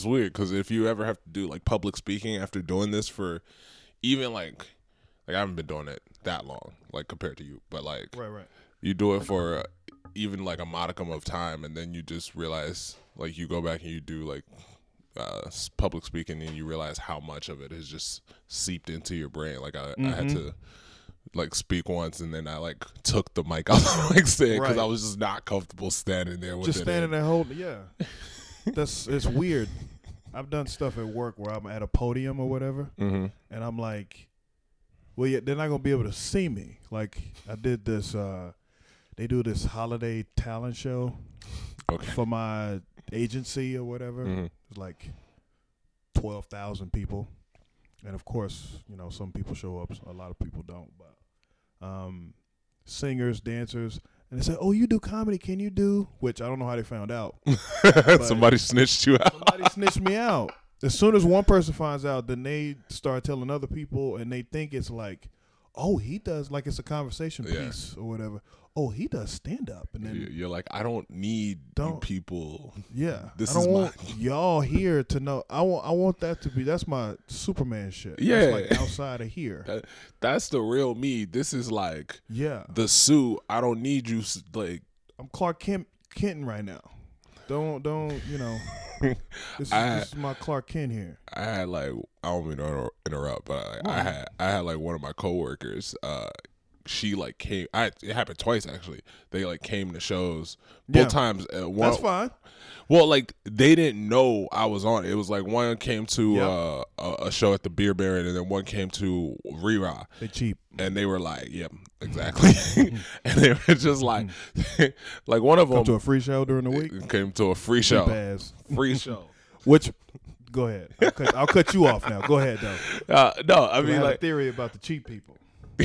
it's weird because if you ever have to do like public speaking after doing this for even like like I haven't been doing it that long, like compared to you, but like Right, right. you do it for uh, even like a modicum of time, and then you just realize like you go back and you do like uh, public speaking, and you realize how much of it is just seeped into your brain. Like I, I had Mm-hmm. to like speak once, and then I like took the mic off the mic stand because I was just not comfortable standing there with Just standing there holding. Yeah, that's it's weird. I've done stuff at work where I'm at a podium or whatever, Mm-hmm. and I'm like, well, yeah, they're not gonna be able to see me. Like I did this. uh They do this holiday talent show Okay. for my agency or whatever. Mhm. It's like twelve thousand people, and of course, you know, some people show up, a lot of people don't. But um, singers, dancers, and they say, "Oh, you do comedy? Can you do?" Which I don't know how they found out. Somebody snitched you out. Somebody snitched me out. As soon as one person finds out, then they start telling other people, and they think it's like, "Oh, he does like it's a conversation Yeah. piece or whatever." Oh, he does stand up, and then You- You're like, I don't need you Don't- people. Yeah, This I don't is want y'all here to know. I want. I want that to be. That's my Superman shit. That's Yeah. like outside of here. That, that's the real me. This is like Yeah, the suit. I don't need you. Like I'm Clark Kent Kenton right now. Don't don't you know? This is, I- this is my Clark Kent here. I had like I don't mean to interrupt, but I, I had I had like one of my coworkers. Uh, she like came. I it happened twice actually. They like came to shows both Yeah. times. Uh, one, That's fine. Well, like they didn't know I was on it. It was like one came to Yep. uh, a, a show at the Bier Baron, and then one came to Rera, They cheap. and they were like, "Yep, exactly." and they were just like, like one of them to a free show during the week. came to a free show, ass. free show. Which, go ahead. I'll cut, I'll cut you off now. Go ahead though. Uh, no, I I mean a like theory about the cheap people.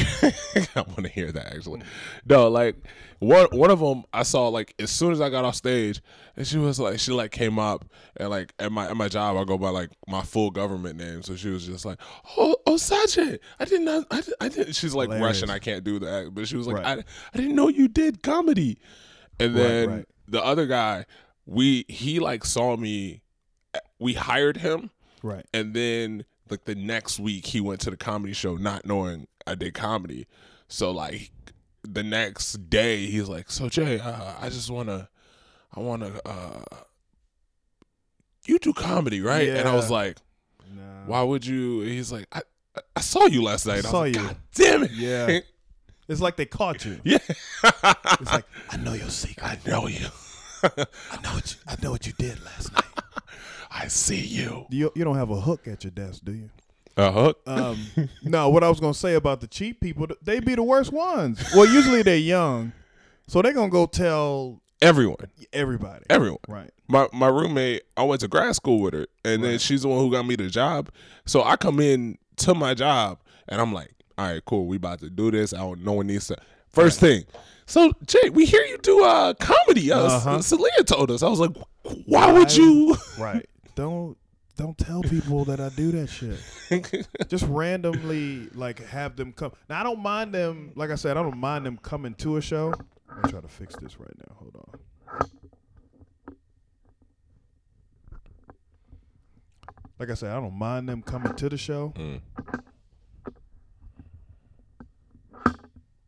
I want to hear that actually. No, like one one of them I saw like as soon as I got off stage, and she was like she like came up and like at my at my job I go by like my full government name, so she was just like oh oh Sajid, I did not I, did, I didn't. She's like Hilarious. Russian, I can't do that, but she was like Right. I I didn't know you did comedy, and Right, then right. the other guy we he like saw me, eh, we hired him Right. and then like the next week he went to the comedy show not knowing I did comedy. So like the next day he's like, "So Jay, uh, I just want to I want to uh you do comedy, right?" And I was like. "Why would you?" He's like, "I I- I saw you last night." I, saw was like, you. God damn it. Yeah. It's like they caught you. yeah. It's like I know your secret. I know you. I know what you, I know what you did last night. I see you. You you don't have a hook at your desk, do you? A hook? Um, no, what I was gonna say about the cheap people, they be the worst ones. Well, usually they're young, so they're gonna go tell Everyone. everybody. Everyone. Right. my my roommate, I went to grad school with her, and then she's the one who got me the job. So I come in to my job, and I'm like, "All right, cool, we about to do this. I don't know when needs to." First thing, so Jay, we hear you do uh comedy. Uh, Uh-huh. Celia told us. I was like, "Why would you?" Right. Don't don't tell people that I do that shit. Just randomly like have them come. Now I don't mind them. Like I said, I don't mind them coming to a show. I'm gonna try to fix this right now. Hold on. Like I said, I don't mind them coming to the show. Mm.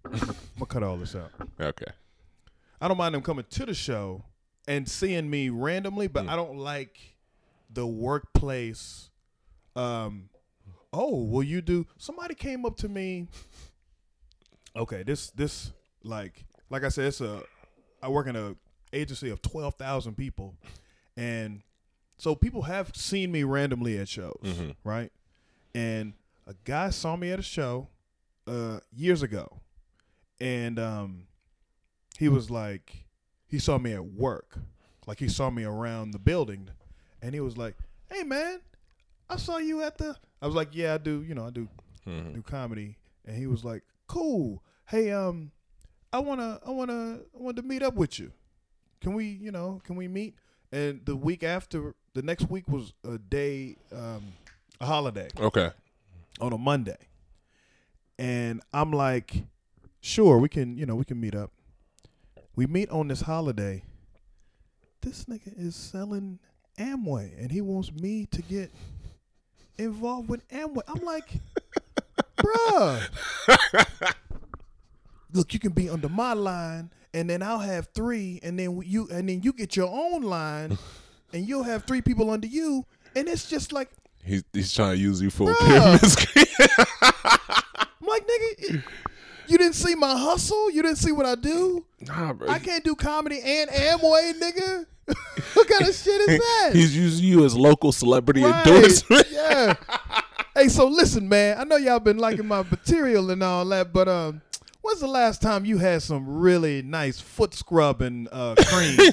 I'm gonna cut all this out. okay. I don't mind them coming to the show and seeing me randomly, Mm. but I don't like the workplace. Um, oh, will you do? Somebody came up to me. Okay, this this like like I said, it's a. I work in a agency of twelve thousand people, and so people have seen me randomly at shows, Mhm. right? And a guy saw me at a show uh, years ago, and um, he was like, he saw me at work, like he saw me around the building, and he was like, "Hey man, I saw you at the." I was like, "Yeah, I do. You know, I do Mhm. do comedy." And he was like, "Cool. Hey, um, I wanna, I wanna, I want to meet up with you. Can we, you know, can we meet?" And the week after, the next week was a day, um, a holiday Okay. on a Monday. And I'm like, sure, we can, you know, we can meet up. We meet on this holiday. This nigga is selling Amway, and he wants me to get involved with Amway. I'm like, bruh. Look, you can be under my line, and then I'll have three, and then you, and then you get your own line, and you'll have three people under you, and it's just like, He's he's trying to use you for a pyramid scheme. I'm like, nigga, you didn't see my hustle. You didn't see what I do. nah, bro. I can't do comedy and Amway, nigga. what kind of shit is that? He's using you as local celebrity Right. endorsement. Yeah. hey, so listen, man. I know y'all been liking my material and all that, but um, when's the last time you had some really nice foot scrubbing uh, cream?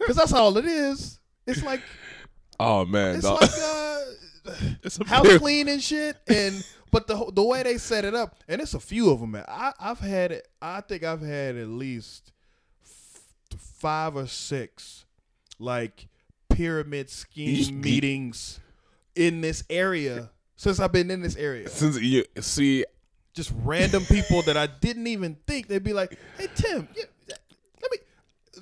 Because that's all it is. It's like Oh man, it's dog. like uh, it's a house cleaning shit, and but the the way they set it up, and it's a few of them. Man. I I've had it. I think I've had at least f- five or six like pyramid scheme meetings in this area since I've been in this area. Since you see, Just random people that I didn't even think they'd be like, "Hey Tim, yeah, let me."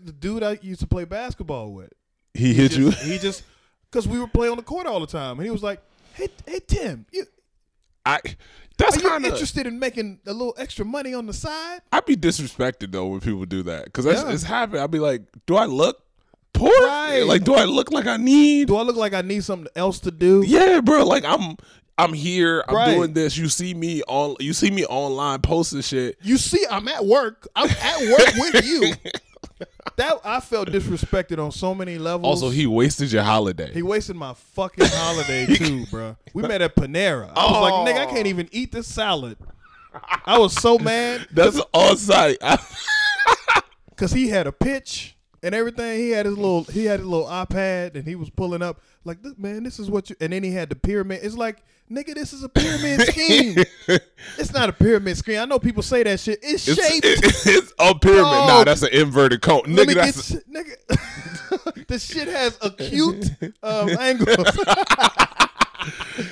The dude I used to play basketball with, he hit just, you. He just because we were playing on the court all the time, and he was like, "Hey, hey Tim, you I that's are you kind of. interested in making a little extra money on the side?" I'd be disrespected though when people do that because Yeah. it's happened. I'd be like, do I look poor? Right. Like, do I look like I need? Do I look like I need something else to do? Yeah, bro. Like I'm. I'm here. I'm Right. doing this. You see me on. You see me online posting shit. You see, I'm at work. I'm at work with you. That I felt disrespected on so many levels. Also, he wasted your holiday. He wasted my fucking holiday too, bro. We met at Panera. I was Oh. like, nigga, I oh. can't even eat this salad. I was so mad That's on site. because he had a pitch and everything. He had his little, he had his little iPad, and he was pulling up like, "Look, man, this is what you." And then he had the pyramid. It's like, nigga, this is a pyramid scheme. it's not a pyramid scheme. I know people say that shit. It's, It's, shaped. it's a pyramid. Nah, that's an inverted cone. Nigga, me get that's s- nigga. the shit has acute um, angles.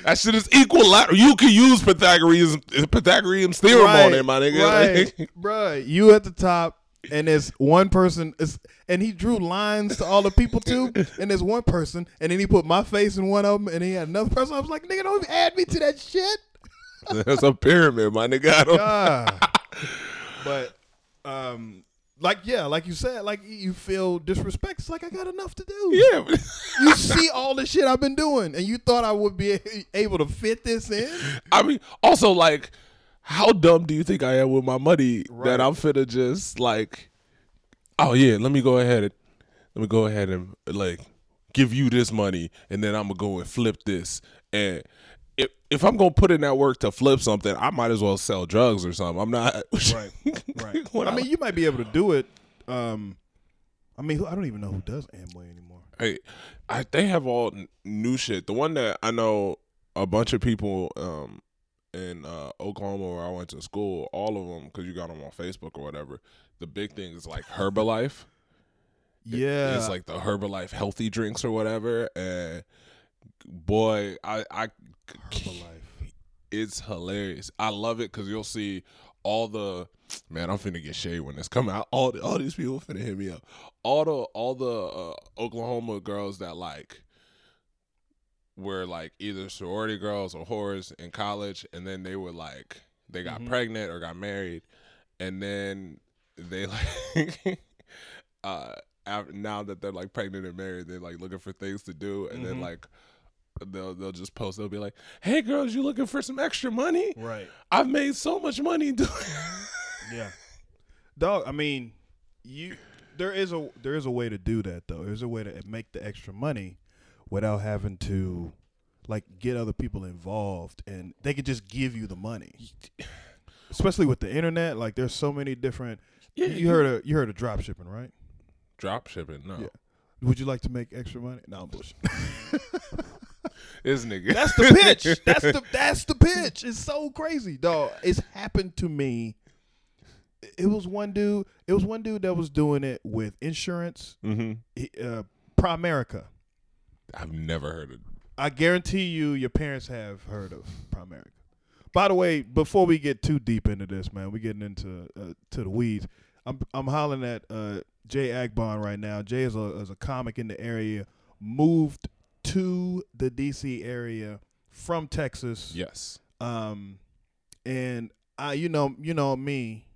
that shit is equal. You can use Pythagorean Pythagorean theorem on it, my nigga. Right, Like, bruh. You at the top, and there's one person. Is and he drew lines to all the people too. And there's one person, and then he put my face in one of them, and he had another person. I was like, nigga, don't even add me to that shit. that's a pyramid, my nigga. But um, like yeah, like you said, like you feel disrespect. It's like I got enough to do. yeah. You see all the shit I've been doing, and you thought I would be able to fit this in. I mean, also like, how dumb do you think I am with my money Right. that I'm finna just like, oh yeah, let me go ahead and let me go ahead and like give you this money, and then I'm gonna go and flip this. And if if I'm gonna put in that work to flip something, I might as well sell drugs or something. I'm not Right, right. I mean, you might be able to do it. Um, I mean, I don't even know who does Amway anymore. Hey, I, they have all n- new shit. The one that I know a bunch of people um, in uh, Oklahoma where I went to school, all of them, because you got them on Facebook or whatever. The big thing is like Herbalife. Yeah, It's like the Herbalife healthy drinks or whatever. And boy, I, I Herbalife. it's hilarious. I love it because you'll see all the man. I'm finna get shade when this come out. All the, all these people finna hit me up. All the all the uh, Oklahoma girls that like were like either sorority girls or whores in college, and then they were like they got Mhm. pregnant or got married, and then they like uh now that they're like pregnant and married, they're like looking for things to do, and then Mhm. like they'll they'll just post. They'll be like, "Hey girls, you looking for some extra money? Right. I've made so much money doing." Yeah. Dog. I mean, you. There is a there is a way to do that though. There's a way to make the extra money without having to like get other people involved, and they could just give you the money. Especially with the internet, like there's so many different. yeah, you heard of you heard of drop shipping, right? drop shipping. No, Yeah. Would you like to make extra money? No, I'm bullshit. this nigga. That's the pitch. That's the that's the pitch. It's so crazy, dog. It's happened to me. It was one dude. It was one dude that was doing it with insurance. hmm He, uh, Primerica. I've never heard of. I guarantee you, your parents have heard of Primerica. By the way, before we get too deep into this, man, we're getting into uh, to the weeds. I'm I'm hollering at uh, Jay Agbon right now. Jay is a is a comic in the area moved to the DC area from Texas. Yes. Um, and I, you know, you know me,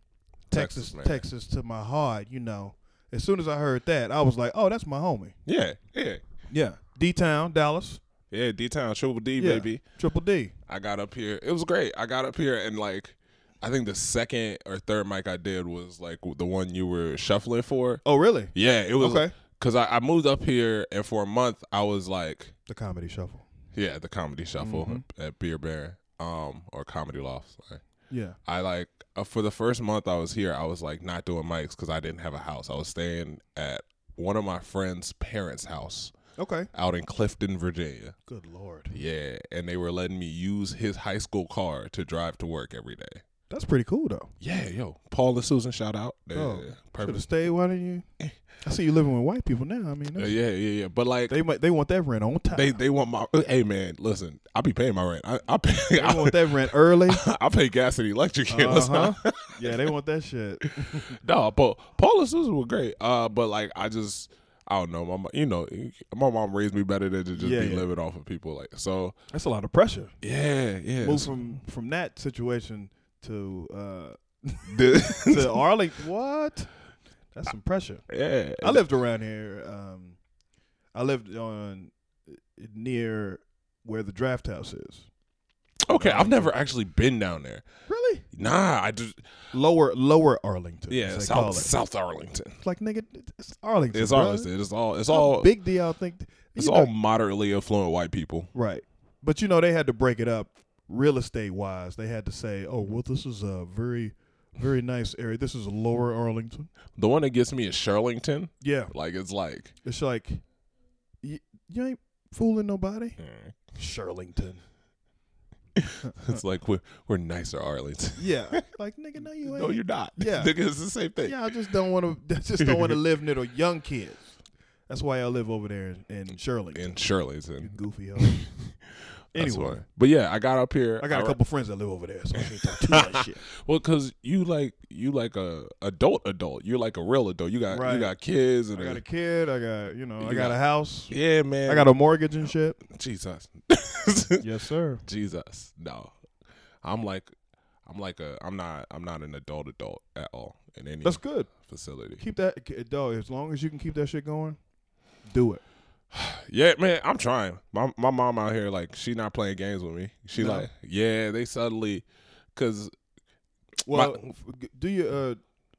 Texas, Texas, Texas, to my heart. You know, as soon as I heard that, I was like, oh, that's my homie. Yeah. Yeah. Yeah, D Town, Dallas, Yeah. D Town Triple D Yeah. baby. Triple D. I got up here. It was great. I got up here and like, I think the second or third mic I did was like the one you were shuffling for. Oh, really? Yeah, it was Okay. because I, I moved up here and for a month I was like, The comedy shuffle. yeah, the comedy shuffle Mhm. at Beer Bear, um, or Comedy Loft. Yeah. I like uh, for the first month I was here, I was like not doing mics because I didn't have a house. I was staying at one of my friend's parents' house Okay. out in Clifton, Virginia. Good lord, Yeah, and they were letting me use his high school car to drive to work every day. that's pretty cool though. Yeah, yo, Paul and Susan, shout out. Oh, Should have perfect. stayed. Why didn't you? I see you living with white people now. I mean, Uh, yeah, yeah, yeah. But like they might they want that rent on time. they they want my hey man, listen, I be paying my rent. I, I pay They want that rent early. I pay gas and electric here. Let's not- Uh-huh. yeah, they want that shit. No, but Paul and Susan were great. Uh, but like I just I don't know. My you know my mom raised me better than to just Yeah, be yeah. living off of people. Like so, That's a lot of pressure. yeah, yeah. Move from from that situation to uh to Arlington. What? That's some pressure. yeah, I lived around here. Um, I lived on near where the draft house is. Okay, I've never actually been down there. Really? Nah, I just Lower Lower Arlington. yeah, as they call South it. South Arlington. It's like nigga, it's Arlington. It's bruh. Arlington. It's all. It's How all. big deal. y'all think? It's all moderately affluent white people. right. But you know they had to break it up real estate wise. They had to say, oh well, this is a very very nice area. This is Lower Arlington. The one that gets me is Shirlington. Yeah, Like it's like it's like you, you ain't fooling nobody. eh, Shirlington. it's like we're we're nicer Arlington. Yeah, like nigga, no you ain't. no, you're not. Yeah. nigga, it's the same thing. Yeah, I just don't want to. Just don't want to live near the young kids. That's why I live over there in, Shirley. In Shirley's, Shirlington. goofy anyway. But yeah, I got up here. I got a re- couple friends that live over there, so I can't talk too much shit. Well, cause you like you like a adult adult. You're like a real adult. You got Right. you got kids and I got a- a kid. I got you know. I got, got- a house. yeah, man. I got a mortgage and shit. Jesus. Yes, sir. Jesus. No. I'm like I'm like a I'm not I'm not an adult adult at all in any That's good. facility. Keep that dog. As long as you can keep that shit going, do it. Yeah, man, I'm trying. My my mom out here like she not playing games with me. She No? like yeah, they suddenly cuz Well, f- do you uh,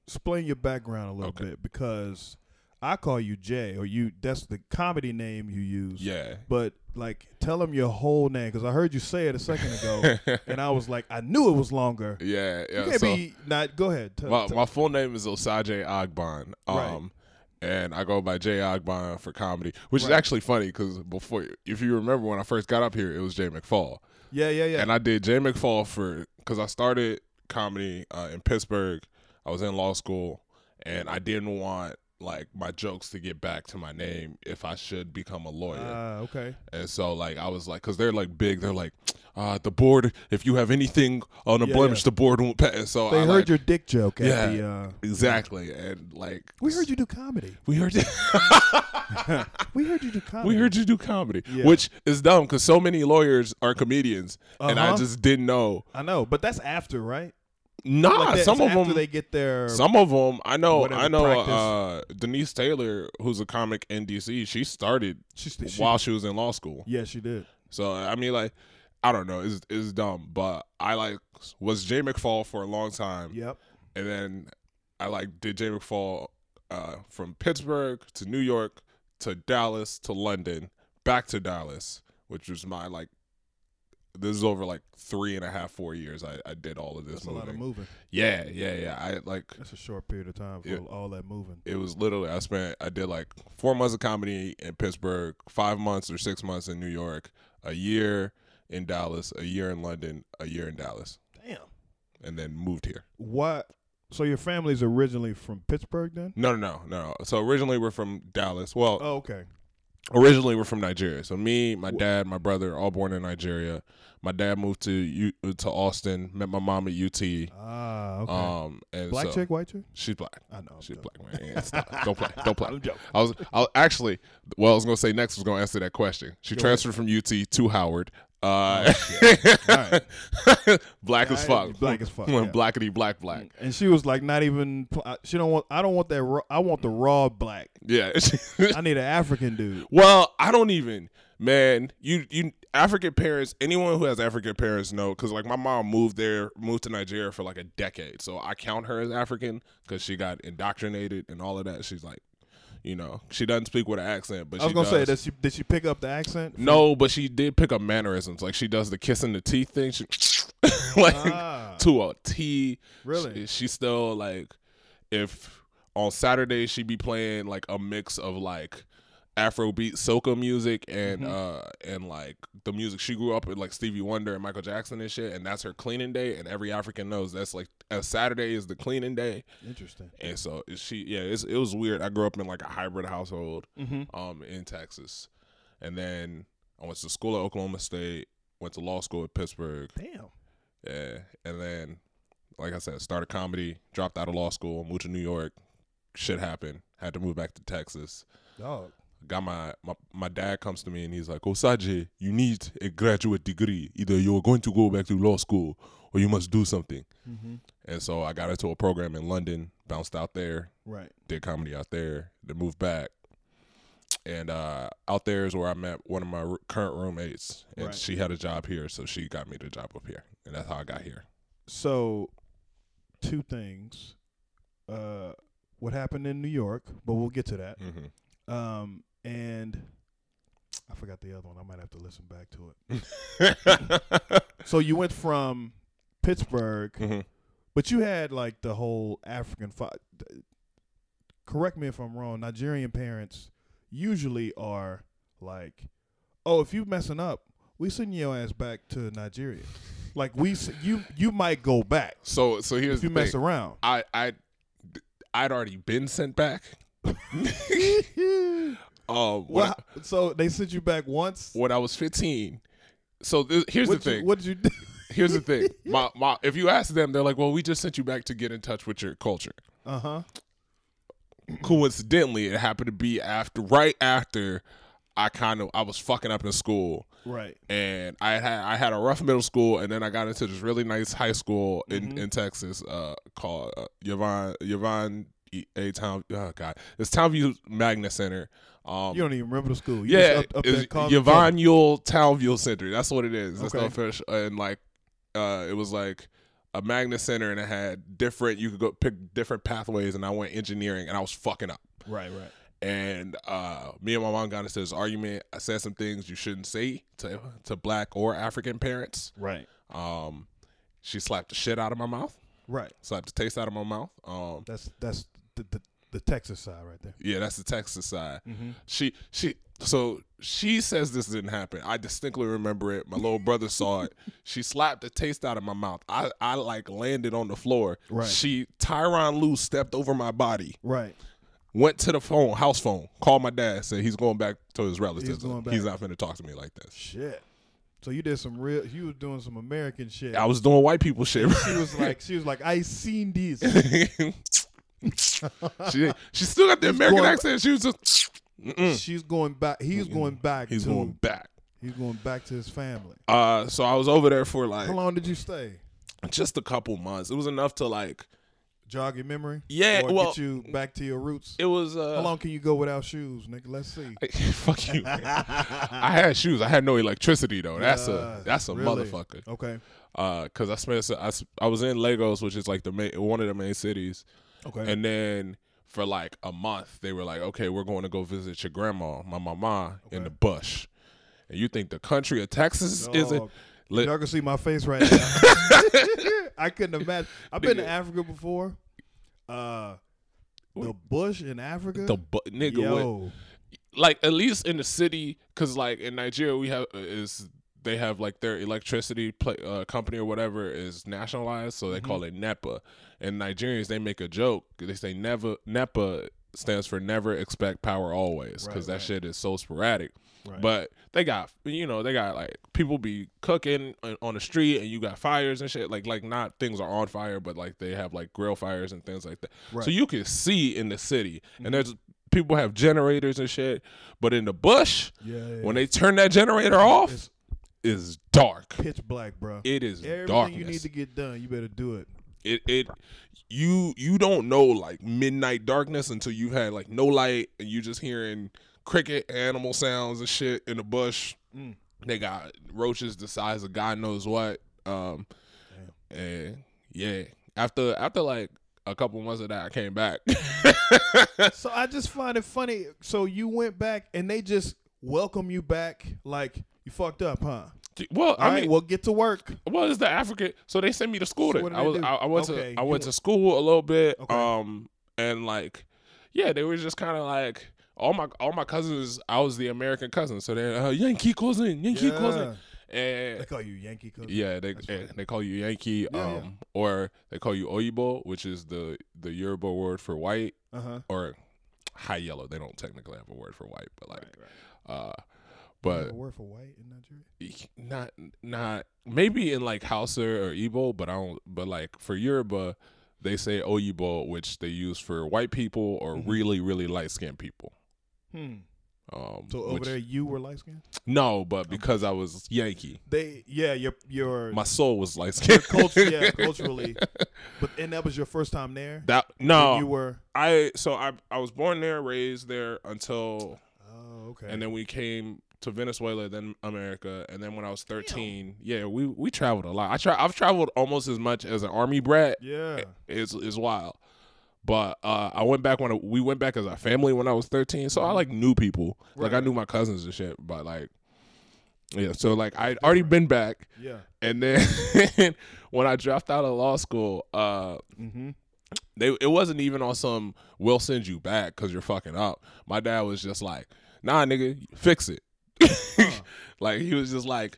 explain your background a little Okay. bit because I call you Jay, or you. That's the comedy name you use. yeah. But like, tell them your whole name because I heard you say it a second ago, and I was like, I knew it was longer. yeah, You yeah. can't So be not. Go ahead. My, my full name is Osaje Agban. Um Right. And I go by Jay Ogbon for comedy, which is actually funny because before, if you remember when I first got up here, it was Jay McFall. yeah, yeah, yeah. And I did Jay McFall for because I started comedy uh, in Pittsburgh. I was in law school, and I didn't want like my jokes to get back to my name if I should become a lawyer. Ah, okay. and so like I was like, because they're like big, they're like, uh, the board. If you have anything on a Yeah, blemish, yeah. the board won't pass. So They I heard like, your dick joke at Yeah. the. Uh, exactly, and like we heard you do comedy. We heard you. We heard you do comedy. we heard you do comedy, Yeah. which is dumb because so many lawyers are comedians, and I Uh-huh. just didn't know. I know, but that's after, right? Nah, Like that- some of after them. they get their. Some of them, I know. whatever I know. Uh, Denise Taylor, who's a comic in DC, she started she, she, while she was in law school. yeah, she did. So I mean, like, I don't know. It's it's dumb, but I like was Jay McFall for a long time, Yep. and then I like did Jay McFall uh, from Pittsburgh to New York to Dallas to London back to Dallas, which was my like. This is over like three and a half, four years. I, I did all of this That's a lot of moving. Yeah, yeah, yeah. I like That's a short period of time for Yeah. all that moving. it was literally I spent I did like four months of comedy in Pittsburgh, five months or six months in New York, a year in Dallas, a year in London, a year in Dallas, Damn. and then moved here. What? So your family's originally from Pittsburgh, then? No, no, no, no. So originally we're from Dallas. Well, Oh, okay. originally we're from Nigeria. So me, my dad, my brother, all born in Nigeria. My dad moved to U- to Austin, met my mom at UT. Ah, okay. Um, and Black so, chick, white chick? She's black. I know. I'm She's joking. black, man. Yeah. Don't play. Don't play. I'm joking. I was, I was actually, well, I was gonna say next was gonna answer that question. She Go transferred from UT to Howard. Uh, Alright. black as fuck. black as fuck, yeah. Blackety black black. And she was like, not even. uh, She don't want. I don't want that. Raw, I want the raw black. Yeah. I need an African dude. well, I don't even, man. You you African parents. Anyone who has African parents know because like my mom moved there, moved to Nigeria for like a decade, so I count her as African because she got indoctrinated and all of that. She's like, you know, she doesn't speak with an accent, but I was gonna say, does. did she did she pick up the accent? No, but she did pick up mannerisms. Like she does the kissing the teeth thing. She, like Ah, to a T. really? She, she still like if on Saturday she'd be playing like a mix of like Afrobeat soca music and Mm-hmm. uh and like the music she grew up with like Stevie Wonder and Michael Jackson and shit and that's her cleaning day and every African knows that's like a Saturday is the cleaning day Interesting. and so she yeah it's, it was weird I grew up in like a hybrid household Mm-hmm. um in Texas and then I went to school at Oklahoma State went to law school at Pittsburgh Damn. yeah. And then, like I said, started comedy, dropped out of law school, moved to New York. Shit happened. Had to move back to Texas. Dog. Got my, my my dad comes to me and he's like, Osaje, you need a graduate degree. Either you're going to go back to law school or you must do something. Mm-hmm. And so I got into a program in London, bounced out there, Right. did comedy out there, then moved back. And uh, out there is where I met one of my r- current roommates, and Right. she had a job here, so she got me the job up here, and that's how I got here. So, two things. Uh, what happened in New York, but we'll get to that. hmm Um, and I forgot the other one. I might have to listen back to it. So you went from Pittsburgh, Mhm. but you had like the whole African. Fi- correct me if I'm wrong. Nigerian parents usually are like, "Oh, if you messing up, we send your ass back to Nigeria." Like we, you, you might go back So so here's if you mess thing. around. I I I'd already been sent back. Um, Well, so they sent you back once. When I was 15. So th- here's What the you- thing. what did you do? Here's the thing. My my if you ask them, they're like, "Well, we just sent you back to get in touch with your culture." Uh huh. Coincidentally, it happened to be after right after I kind of I was fucking up in school. Right. and I had I had a rough middle school, and then I got into this really nice high school in, Mhm. in Texas uh, called uh, Yvonne Yvonne A Town. Oh God, it's Townview Magnet Center. Um, You don't even remember the school. You yeah, up, up Yvonne Ewell Townview Center. That's what it is. That's the Okay. official. And like, uh, it was like a magnet center, and it had different. You could go pick different pathways, and I went engineering, and I was fucking up. Right. Right. and uh, me and my mom got into this argument. I said some things you shouldn't say to to black or African parents. Right. Um, she slapped the shit out of my mouth, Right. slapped the taste out of my mouth. Um, That's that's the the, the Texas side right there. yeah, that's the Texas side. Mm-hmm. She she so she says this didn't happen. I distinctly remember it. My little brother saw it. She slapped the taste out of my mouth. I I like landed on the floor. Right. She Tyronn Lue stepped over my body. Right. Went to the phone, house phone, called my dad, said he's going back to his relatives. He's, going back. He's not finna talk to me like this. Shit. So you did some real. You was doing some American shit. I was doing white people shit. she was like, she was like, I seen this. she she still got the American going- accent. She was just mm-mm. She's going back. He's going back. he's to, going back. He's going back to his family. Uh, so I was over there for like How long did you stay? just a couple months. It was enough to like Jog your memory. Yeah, Or well- get you back to your roots. it was uh How long can you go without shoes, nigga? Let's see. fuck you. man. I had shoes. I had no electricity though. That's a that's a really? motherfucker. Okay. Uh, cause I spent I, s- I was in Lagos, which is like the main one of the main cities, Okay. and then for like a month they were like, okay, we're going to go visit your grandma, my mama, in the bush. And you think the country of Texas isn't lit? Y'all can see my face right now. I couldn't imagine. I've been to Africa before. Uh, the bush in Africa. The bu- nigga, Yo, like at least in the city, cause like in Nigeria we have uh, is they have like their electricity play, uh, company or whatever is nationalized, so they Mm-hmm. call it NEPA. And Nigerians they make a joke. They say never NEPA stands for never expect power always because Right, that right. shit is so sporadic. Right. But they got you know they got like people be cooking on- the street and you got fires and shit like like not things are on fire but like they have like grill fires and things like that. Right. So you can see in the city and there's people have generators and shit, but in the bush yeah, yeah, when they turn that generator off, It's- is dark. pitch black, bro. It is Everything darkness. you need to get done, you better do it. it it you you don't know like midnight darkness until you've had like no light and you just hearing cricket animal sounds and shit in the bush. Mm. They got roaches the size of God knows what. Um and yeah. After after like a couple months of that I came back. So I just find it funny. So you went back and they just welcome you back like you fucked up, huh? well, All I right, mean well get to work. well, it's the African. So they sent me to school. So there. what did I they was do? I, I went Okay, to I you went were- to school a little bit. Okay. Um and like yeah, they were just kind of like all my all my cousins. I was the American cousin, so they're uh, Yankee cousin, Yankee Yeah. cousin, They and call you Yankee cousin. yeah, they That's eh, right. they call you Yankee, Yeah, um, yeah. or they call you Oyibo, which is the the Yoruba word for white, Uh huh. or high yellow. They don't technically have a word for white, but like, right, right. uh, but word for white in Nigeria. not not maybe in like Hausa or Igbo, but I don't. But like for Yoruba, they say Oyibo, which they use for white people or Mhm. really really light skinned people. Hmm. Um, So over which- there, you were light skinned. no, but because I was Yankee, They, yeah, your your my soul was light your skinned. culture, yeah, culturally. But and that was your first time there. That no, you were. I so I I was born there, raised there until, Oh, okay. and then we came to Venezuela, then America, and then when I was thirteen, yeah, we we traveled a lot. I tra- I've traveled almost as much as an army brat. yeah. It's is wild. But uh, I went back when I, we went back as a family when I was thirteen, so I like knew people, like I knew my cousins and shit. But like, yeah, so like I'd already been back, Yeah. and then when I dropped out of law school, uh, Mm-hmm. they it wasn't even on some we'll send you back because you're fucking up. My dad was just like, nah, nigga, fix it. like he was just like,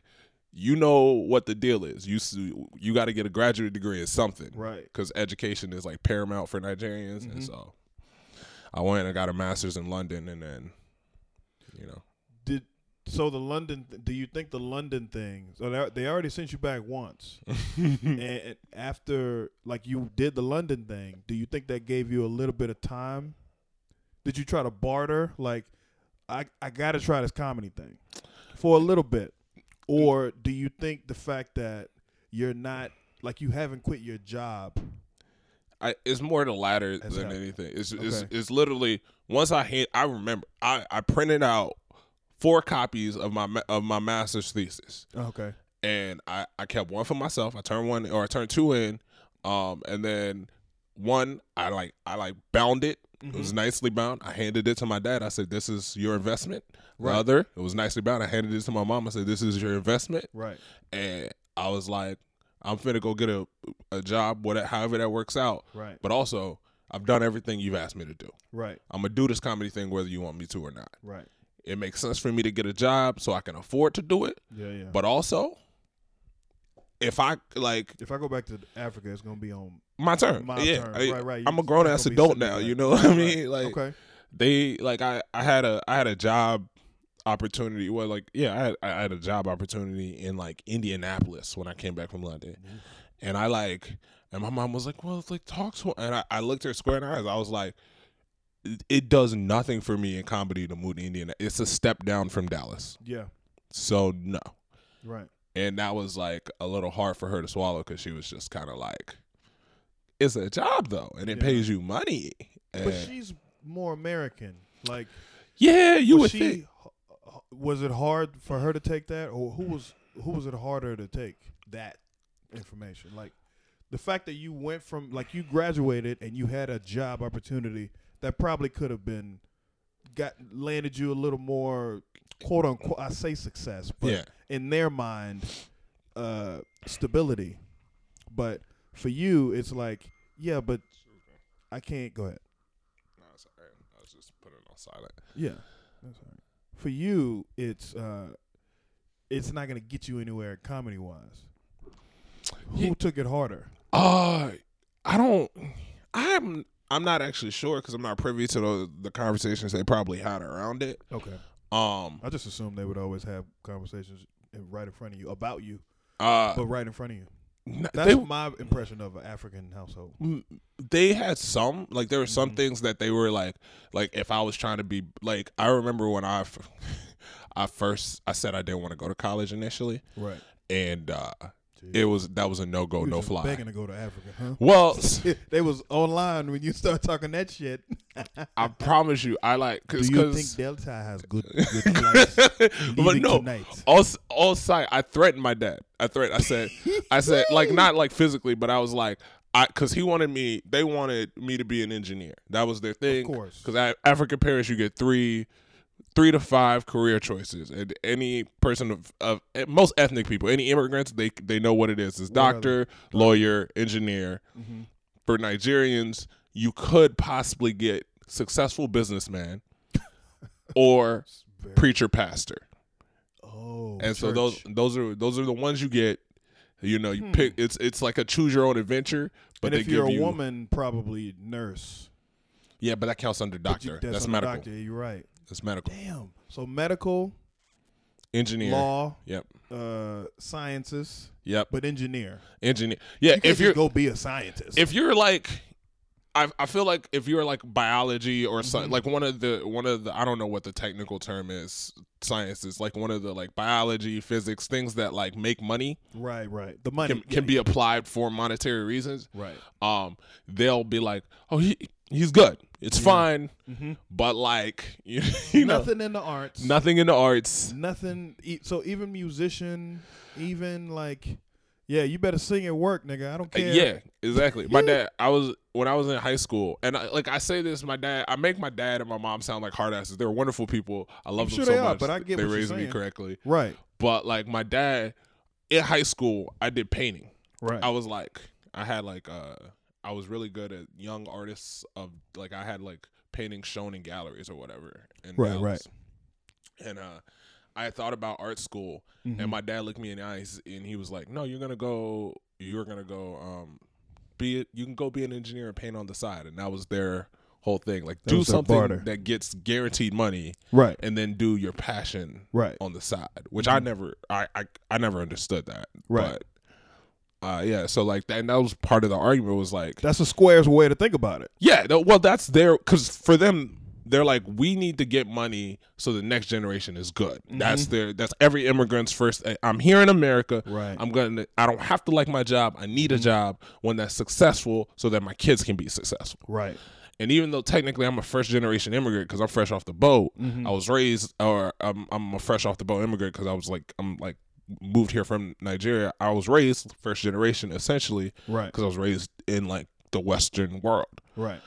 you know what the deal is. You you got to get a graduate degree in something, Right. Because education is like paramount for Nigerians, and Mhm. so I went and got a master's in London, and then you know, Did so the London? Do you think the London thing? So they, they already sent you back once, and, and after like you did the London thing, do you think that gave you a little bit of time? Did you try to barter? Like, I I got to try this comedy thing for a little bit, or do you think the fact that you're not like you haven't quit your job? I, it's more the latter That's than anything. It's, it's Okay. it's literally once I hit. I remember I I printed out four copies of my of my master's thesis, Okay. and I I kept one for myself. I turned one or I turned two in, um, and then one I like I like bound it. It Mm-hmm. was nicely bound. I handed it to my dad. I said, "This is your investment." Right. other, it was nicely bound. I handed it to my mom. I said, "This is your investment." Right. And I was like, "I'm finna go get a a job, whatever, however that works out." Right. But also, I've done everything you've asked me to do. Right. I'm gonna do this comedy thing whether you want me to or not. Right. It makes sense for me to get a job so I can afford to do it. Yeah. Yeah. But also, if I like if I go back to Africa, it's gonna be on my turn, my yeah, turn. I, right, right. I'm a grown ass adult now. there. You know what I mean? Like okay. they like I I had a I had a job opportunity. Well, like yeah, I had, I had a job opportunity in like Indianapolis when I came back from London, and I like and my mom was like, well, it's like talk to, and I, I looked her square in the eyes. I was like. "It- It does nothing for me in comedy to move to Indiana. It's a step down from Dallas. Yeah. So no. Right. and that was like a little hard for her to swallow because she was just kind of like, "It's a job though, and it Yeah. pays you money." And But she's more American. Like yeah, you was would she think. was it hard for her to take that or who was who was it harder to take that information? Like the fact that you went from like you graduated and you had a job opportunity that probably could have been got landed you a little more quote unquote I say success, but Yeah. in their mind, uh stability. But for you it's like, yeah, but I can't go ahead. No, sorry, I was just putting it on silent. Yeah, that's all right. For you, it's uh, it's not gonna get you anywhere comedy wise. Who took it harder? Uh, I don't. I'm. I'm not actually sure because I'm not privy to the, the conversations they probably had around it. Okay. Um, I just assumed they would always have conversations in- right in front of you about you, uh, but right in front of you. That's they my impression of an African household. They had some like there were some Mhm. things that they were like like if I was trying to be like I remember when I I first I said I didn't want to go to college initially Right. and uh it was that was a no go no fly. Begging to go to Africa, huh? Well, they was online when you start talking that shit. I promise you I like Do cuz you think Delta has good good flights? but no tonight? all all side I threatened my dad. I threatened I said I said like not like physically but I was like I cuz he wanted me they wanted me to be an engineer. That was their thing. Of course. because African parents, you get three, three to five career choices, and any person of, of most ethnic people, any immigrants, they they know what it is. It's doctor, lawyer, engineer. Mm-hmm. For Nigerians, you could possibly get successful businessman or preacher, pastor, Oh, and so those those are those are the ones you get. You know, you Hmm. pick. It's it's like a choose your own adventure, but and if you're a you woman, probably nurse. yeah, but that counts under But you- doctor. That's, under medical. Doctor, you're right. That's medical. Damn. So medical, Engineer. law, Yep. uh, sciences, Yep. but engineer. engineer. Yeah, You if you're go be a scientist. if you're like I, I feel like if you're like biology or Mhm. like one of the one of the I don't know what the technical term is sciences like one of the like biology physics things that like make money right, right. The money can, can be applied for monetary reasons right. um they'll be like oh he he's good it's Yeah. fine Mm-hmm. but like you, you know Nothing in the arts. nothing in the arts Nothing. e- So even musician, even like, yeah, you better sing at work, nigga. I don't Uh, care. Yeah, exactly. My dad, I was when I was in high school, and I, like I say this, my dad, I make my dad and my mom sound like hard asses. They're wonderful people. I love I'm them sure so they are, much. but I get they what you're raised me correctly. Right. But like my dad, in high school, I did painting. Right. I was like, I had like, uh, I was really good at young artists of like I had like paintings shown in galleries or whatever. In Right, right. And uh, I thought about art school, Mhm. and my dad looked me in the eyes and he was like, "No, you're gonna go. You're gonna go. Um, be it. You can go be an engineer and paint on the side." And that was their whole thing. Like, That do something that gets guaranteed money, right. and then do your passion Right. on the side. Which I never, I, I, I never understood that. Mm-hmm. Right. But, uh, yeah. So like that, and that was part of the argument. Was like, That's a square's way to think about it. yeah. no, Well, that's their because for them. They're like, we need to get money so the next generation is good. Mm-hmm. That's their. That's every immigrant's first. I'm here in America. Right. I'm gonna. I don't have to like my job. I need a job when that's successful, so that my kids can be successful. right. And even though technically I'm a first generation immigrant because I'm fresh off the boat, Mhm. I was raised, or I'm, I'm a fresh off the boat immigrant because I was like, I'm like moved here from Nigeria. I was raised first generation essentially Right. because I was raised in like the Western world. Right.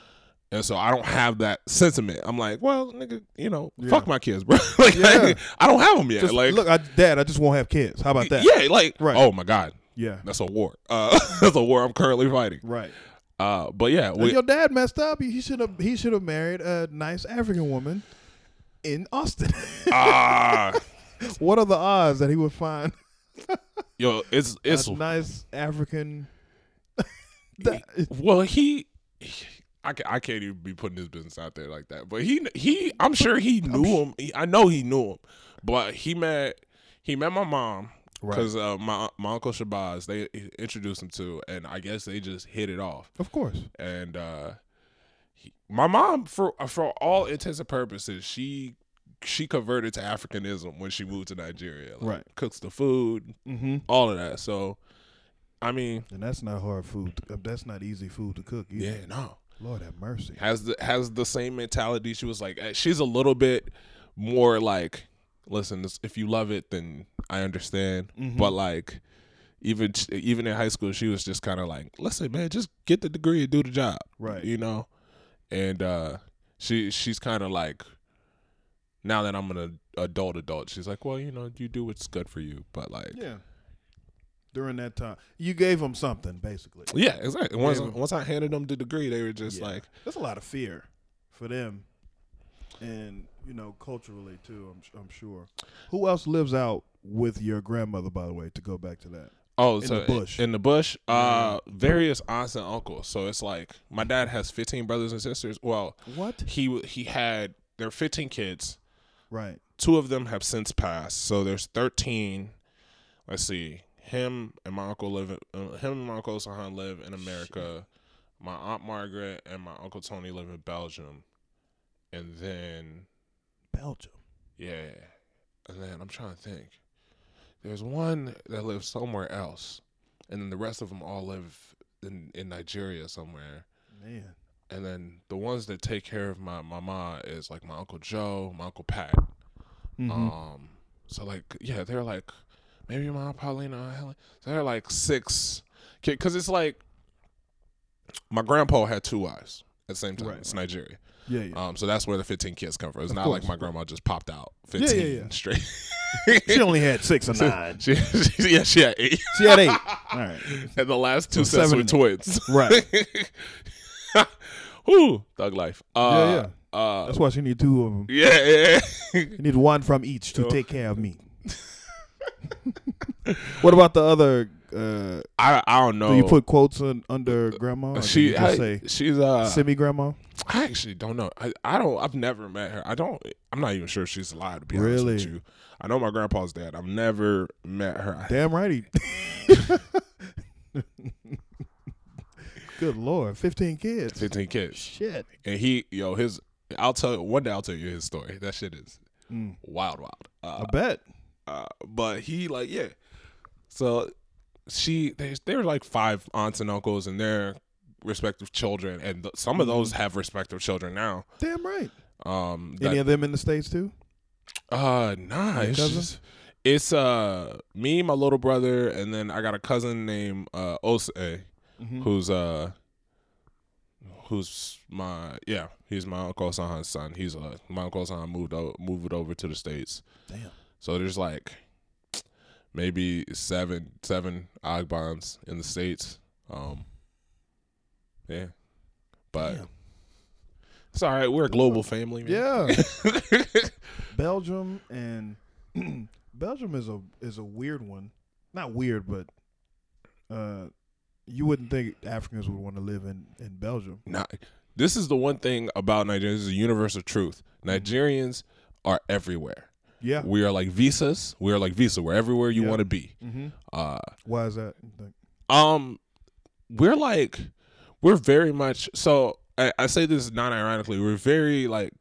And so I don't have that sentiment. I'm like, well, nigga, you know, Yeah. fuck my kids, bro. like, Yeah. I, don't have them yet. Just, like, look, I, Dad, I just won't have kids. How about that? yeah, like, Right. oh my god, Yeah. that's a war. Uh, that's a war I'm currently fighting. Right. Uh, but yeah, we, your dad messed up. He should have. He should have married a nice African woman in Austin. ah, what are the odds that he would find yo, it's it's a nice African? that, well, he, he- I, I can't even be putting his business out there like that. But he he, I'm sure he knew him. He, I know he knew him, but he met he met my mom Right. because uh, my my uncle Shabazz they introduced him to, and I guess they just hit it off. of course. and uh he, my mom for for all intents and purposes she she converted to africanism when she moved to nigeria like, Right. cooks the food Mm-hmm. all of that so i mean And that's not hard food. to- That's not easy food to cook. Either. yeah no Lord have mercy. has the has the same mentality she was like eh, she's a little bit more like listen if you love it then i understand Mhm. but like even even in high school she was just kind of like listen man just get the degree and do the job Right. you know and uh she she's kind of like now that i'm an adult adult she's like well you know you do what's good for you but like yeah. During that time, you gave them something, basically. Yeah, exactly once, but- once i handed them the degree they were just Yeah. like There's a lot of fear for them, and you know, culturally too. I'm I'm sure. Who else lives out with your grandmother? By the way, to go back to that. Oh, In so the bush. In the bush, uh, various aunts and uncles. So it's like my dad has 15 brothers and sisters. Well, What? he he had there are 15 kids. Right. Two of them have since passed. So there's 13. Let's see. Him and my uncle live. In, uh, him and my uncle Sahan live in America. My aunt Margaret and my uncle Tony live in Belgium. And then Belgium. yeah, and then I'm trying to think. There's one that lives somewhere else, and then the rest of them all live in in Nigeria somewhere. Man. And then the ones that take care of my mama is like my uncle Joe, my uncle Pat. Mhm. Um, so like yeah, they're like maybe my aunt Paulina, Aunt Helen. So they're like six, because it's like my grandpa had two wives at the same time. Right, it's Nigeria. yeah, yeah. Um, so that's where the 15 kids come from. It's Of not course, like my grandma just popped out 15 yeah, yeah. straight. she only had six or nine. she, she, yeah, she had eight. She had eight. All right. And the last two So sets were twins. Right. Whoo, thug life. Uh, yeah. Uh, That's why she need two of them. yeah, yeah. You need one from each to take care of me. what about the other? Uh, I I don't know. do you put quotes on, under grandma? Do Oh. she I- say she's uh semi grandma. I actually don't know. I, I don't I've never met her. I don't I'm not even sure if she's alive to be honest with Really? you. I know my grandpa's dead. I've never met her. Damn right. He, Good lord, fifteen kids. 15 kids. Shit. And he yo his I'll tell you one day I'll tell you his story. That shit is Mm, wild wild. Uh, I bet. Uh, but he like yeah. So she there's there are like five aunts and uncles and their respective children, and th- some of Mm-hmm. those have respective children now. Damn right. Um, Any of them in the states too? uh, nah, it's just it's uh me, my little brother, and then I got a cousin named uh Ose, Mhm. who's uh who's my yeah he's my uncle Sahan's son. He's uh my uncle Sahan moved o- moved over to the states. Damn. So there's like maybe seven seven Ogbons in the states. Um, yeah, but Damn. it's all right. We're a global family. Man. Yeah. Belgium and Belgium is a is a weird one. Not weird, but uh, you wouldn't think Africans would want to live in in Belgium. Now, this is the one thing about Nigeria. This is a universal truth. Nigerians are everywhere. Yeah. We are like visas. We are like visa. We're everywhere you Yeah. want to be. Mm-hmm. Uh, Why is that? Um, we're like, we're very much. So I, I say this non ironically. We're very like,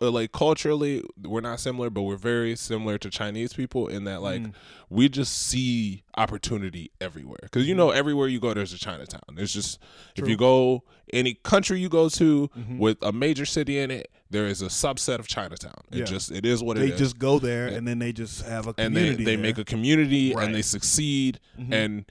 like culturally, we're not similar, but we're very similar to Chinese people in that like Mm. we just see opportunity everywhere. Because you know, everywhere you go, there's a Chinatown. there's just if you go any country you go to Mhm. with a major city in it, there is a subset of Chinatown. It Yeah. just it is what it is. They it is just go there and then they just have a and they, community. they there. make a community Right. and they succeed Mhm. and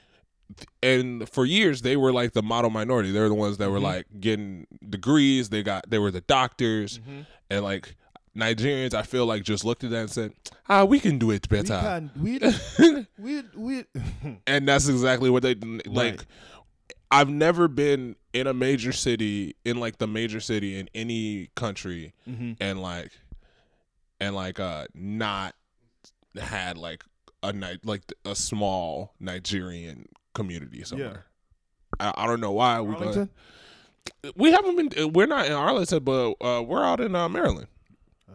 and for years they were like the model minority they're the ones that were Mhm. like getting degrees they got they were the doctors Mhm. And like nigerians i feel like just looked at that and said ah we can do it we better can, we we we and that's exactly what they like Right. i've never been in a major city in like the major city in any country Mhm. and like and like uh not had like a night like a small Nigerian community somewhere. I, I don't know why we? We haven't been we're not in Arlington but uh, we're out in uh, Maryland Oh,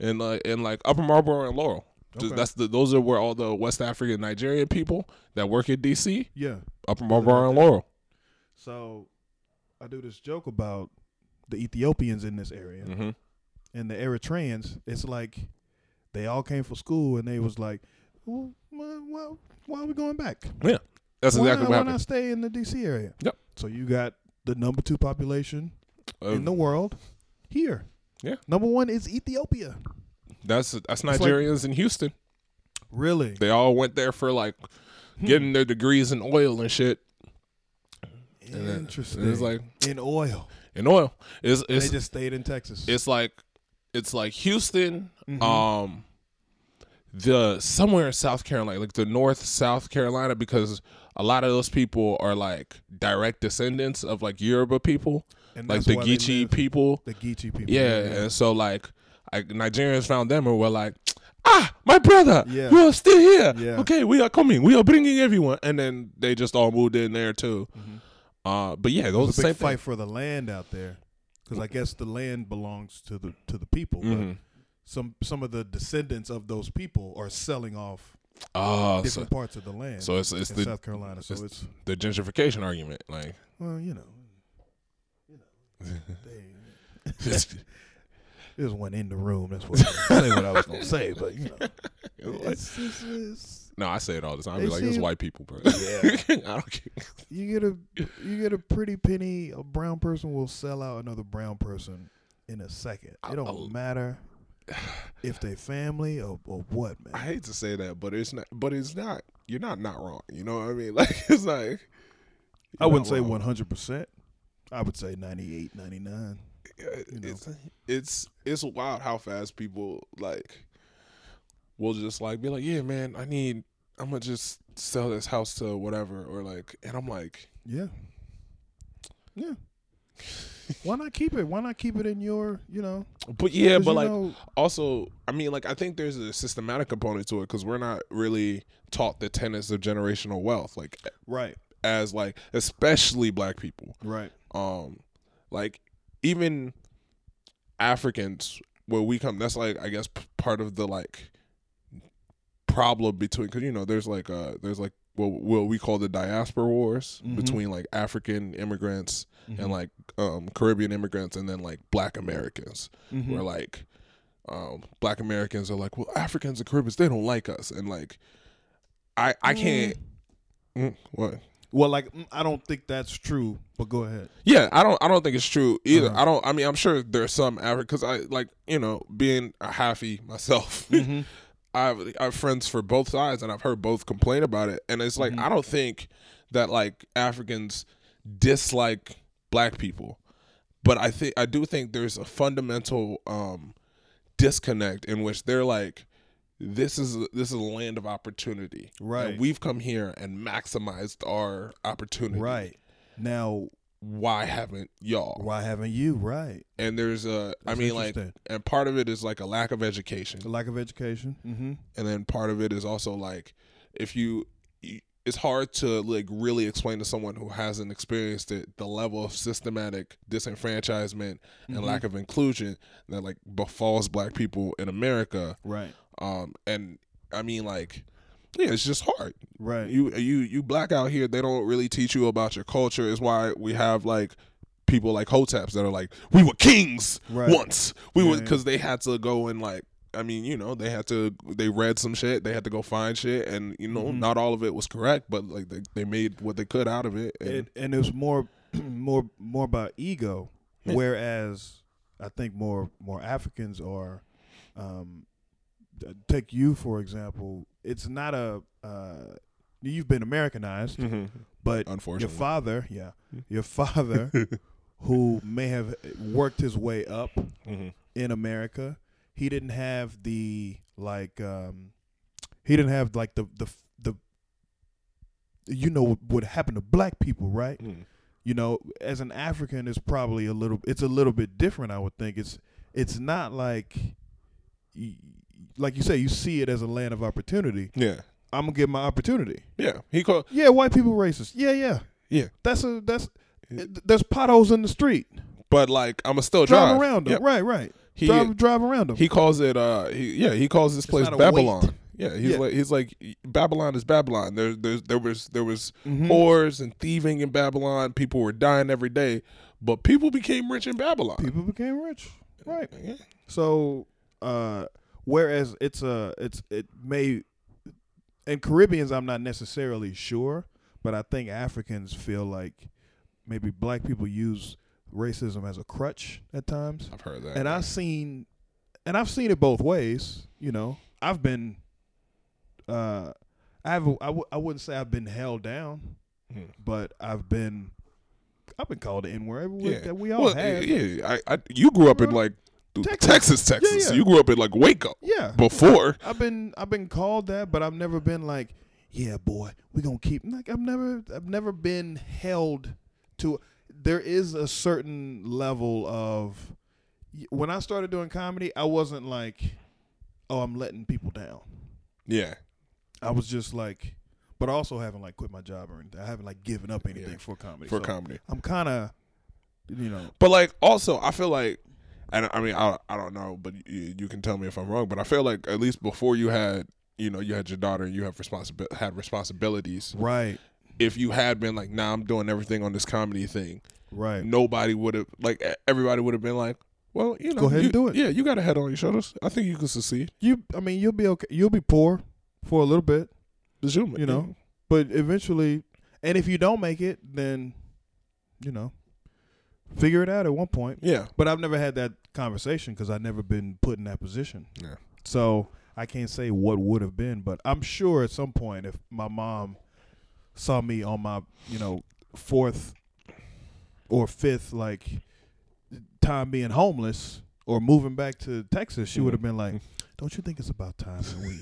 in like in like Upper Marlboro and Laurel. Just- Okay. That's the those are where all the West African Nigerian people that work in DC, yeah. Upper Marlboro and Laurel. So I do this joke about the Ethiopians in this area hmm and the Eritreans. It's like they all came for school and they was like, well, why, why, why are we going back? Yeah, that's why exactly not, what why happened. not stay in the DC area? Yep. So you got the number two population Uh, in the world here. Yeah. Number one is Ethiopia. that's that's like- Nigerians in Houston. Really? They all went there for like Hmm. getting their degrees in oil and shit. Interesting. it's like in oil. in oil. It's it's they just stayed in Texas. it's like it's like Houston, Mhm. um, the somewhere in South Carolina, like the North South Carolina, because a lot of those people are like direct descendants of like Yoruba people, and like the Geechee people. The Geechee people. Yeah, and so like I, Nigerians found them and were like, ah, my brother, Yeah. you are still here. Yeah. Okay, we are coming. We are bringing everyone, and then they just all moved in there too. Uh, but yeah, those a same fight for the land out there because I guess the land belongs to the to the people. But Mhm. some some of the descendants of those people are selling off Oh, so, different parts of the land so it's it's the South Carolina. So it's- it's the gentrification argument, like. well, you know, you know, they, there's one in the room. That's what I say what I was gonna say, but you know, it's, it's, it's, no, I say it all the time. I be like, it's white people, bro. Yeah. I don't care. you get a you get a pretty penny. A brown person will sell out another brown person in a second. It don't I'll- matter if they family or, or what, man. I hate to say that, but it's not. But it's not. You're not not wrong. You know what I mean? Like it's like. I wouldn't say one hundred percent. I would say 98, 99. You know. It's it's it's wild how fast people like will just like be like, yeah, man, I need. I'm gonna just sell this house to whatever, or like, and I'm like, Yeah. Yeah. Why not keep it? Why not keep it in your, you know? but yeah, but like, know- also, I mean, like, I think there's a systematic component to it because we're not really taught the tenets of generational wealth, like right, as like especially black people. right, um like even africans where we come that's like i guess p- part of the like problem between because you know there's like uh there's like what, what we call the diaspora wars Mhm. between like african immigrants Mhm. and like um caribbean immigrants and then like black americans Mhm. where like um black americans are like well africans and caribbeans they don't like us and like i i can't Mm, what Well, like mm, I don't think that's true, but go ahead. Yeah, I don't. I don't think it's true either. Uh-huh. I don't. I mean, I'm sure there's some average because I like you know being a halfie myself. Mm-hmm. I have, I have friends for both sides, and I've heard both complain about it. And it's like Mhm. I don't think that like Africans dislike black people, but I think I do think there's a fundamental um, disconnect in which they're like, this is this is a land of opportunity, Right. And we've come here and maximized our opportunity, Right now, Why haven't y'all? why haven't you? Right. and there's a I That's mean like and part of it is like a lack of education The lack of education. Mm-hmm. and then part of it is also like if you it's hard to like really explain to someone who hasn't experienced it the level of systematic disenfranchisement and Mhm. lack of inclusion that like befalls black people in America Right. um and I mean like yeah it's just hard Right. you you you black out here they don't really teach you about your culture is why we have like people like hoteps that are like we were kings Right. once we were Yeah. because they had to go and like i mean you know they had to they read some shit they had to go find shit and you know Mhm. not all of it was correct but like they, they made what they could out of it and and, and it was more more more about ego Yeah. whereas i think more more africans are um take you for example it's not a uh you've been americanized Mhm. but your father yeah your father who may have worked his way up Mhm. in america he didn't have the like um he didn't have like the the the you know what happened to black people right? Mhm. you know as an african it's probably a little it's a little bit different i would think. It's it's not like like you say you see it as a land of opportunity. Yeah. I'm gonna get my opportunity. Yeah. He called yeah white people racist. Yeah yeah. Yeah. that's a that's there's potholes in the street. But like i'm gonna still drive, drive, around them Yep. right right he drive drive around them he calls it uh he, yeah he calls this place babylon weight. yeah he's Yeah. like he's like babylon is babylon there there's there was there was Mhm. whores and thieving in babylon people were dying every day but people became rich in babylon people became rich right yeah. So, uh, whereas it's a it's it may, in Caribbeans, I'm not necessarily sure, but I think Africans feel like maybe black people use racism as a crutch at times, i've heard that and I've seen, and I've seen it both ways. You know, I've been, uh, I have I w- I wouldn't say I've been held down, Mhm. but I've been. I've been called the N word yeah that we all well, have. yeah I, I you grew up in like Texas. texas texas, yeah. you grew up in like waco yeah. before I've been I've been called that, but I've never been like, yeah, boy, we're gonna keep. Like I've never I've never been held to. There is a certain level of when I started doing comedy, I wasn't like, oh, I'm letting people down. Yeah. I was just like, but I also haven't like quit my job or anything. I haven't like given up anything Yeah. for comedy. For So comedy. I'm kind of, you know, But like also, I feel like, and I mean, I I don't know, but you, you can tell me if I'm wrong. But I feel like at least before you had, you know, you had your daughter and you have responsibil had responsibilities. right, If you had been like, nah, I'm doing everything on this comedy thing, right. nobody would have like everybody would have been like, well, you know, Go ahead and you- do it. Yeah, you got a head on your shoulders. I think you can succeed. You, I mean, you'll be okay. You'll be poor for a little bit, Zoom, you know, but eventually, and if you don't make it, then, you know, figure it out at one point. Yeah. But I've never had that conversation because I've never been put in that position. Yeah. So I can't say what would have been, but I'm sure at some point if my mom saw me on my, you know, fourth or fifth like time being homeless or moving back to Texas, she would have been like, "Don't you think it's about time that we?"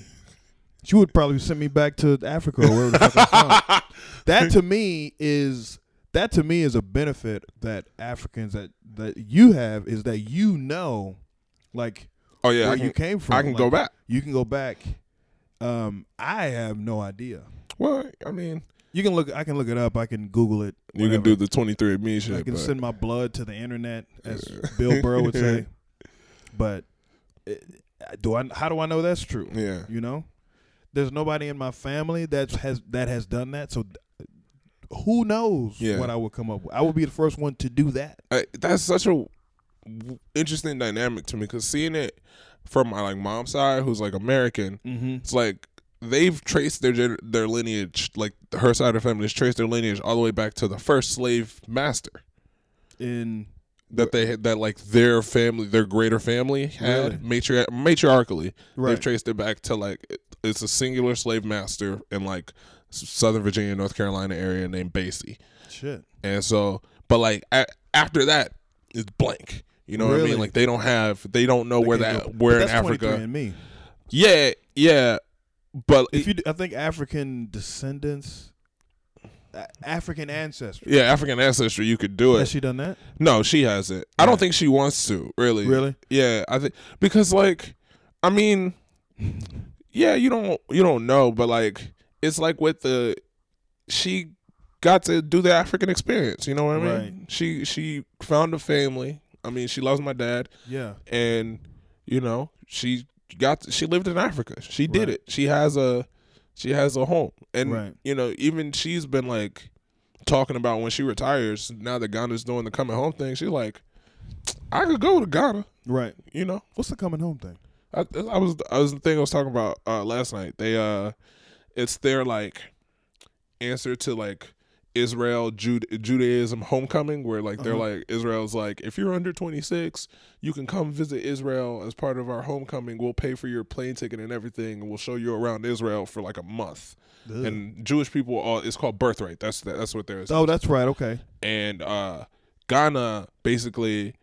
She would probably send me back to Africa or wherever the fuck I'm from. That to me is that to me is a benefit that Africans that that you have is that you know, like Oh yeah, where can, you came from. I can Like, go back. You can go back. Um, I have no idea. Well, I mean, You can look. I can look it up. I can Google it. you can do the 23 and me shit. I can but- send my blood to the internet, as Bill Burr would say. But do I? How do I know that's true? yeah. You know, there's nobody in my family that has that has done that. So who knows Yeah. what I would come up with? I would be the first one to do that. I, that's such a interesting dynamic to me because seeing it from my like mom's side, who's like American, Mm-hmm. it's like they've traced their their lineage, like her side of family has traced their lineage all the way back to the first slave master In that they that like their family, their greater family had Really? matri- matriarchally. right, They've traced it back to like it's a singular slave master in like Southern Virginia, North Carolina area named Basie. shit. And so, but like a- after that, it's blank. You know what I mean? Like they don't have, they don't know where that, where in Africa. me. Yeah, yeah, but If you, I think African descendants, African ancestry. yeah, African ancestry, you could do it. Has she done that? No, she hasn't. I don't think she wants to. Really, Really? Yeah, I think because like, I mean, yeah, you don't you don't know, but like it's like with the she got to do the African experience. You know what I mean? Right. She she found a family. I mean, she loves my dad. Yeah. and you know she got she lived in Africa. She did Right. it. She has a she has a home, and Right. you know even she's been like talking about when she retires. Now that Ghana's doing the coming home thing, she's like, I could go to Ghana. Right. You know, What's the coming home thing? I, I was I was the thing I was talking about uh, last night. They uh, it's their like answer to like Israel Jude, Judaism homecoming, where like they're Uh-huh. like Israel's like if you're under 26, you can come visit Israel as part of our homecoming. We'll pay for your plane ticket and everything, and we'll show you around Israel for like a month. And Jewish people, are, it's called birthright. That's that's what they're oh, that's right. Okay. and uh Ghana basically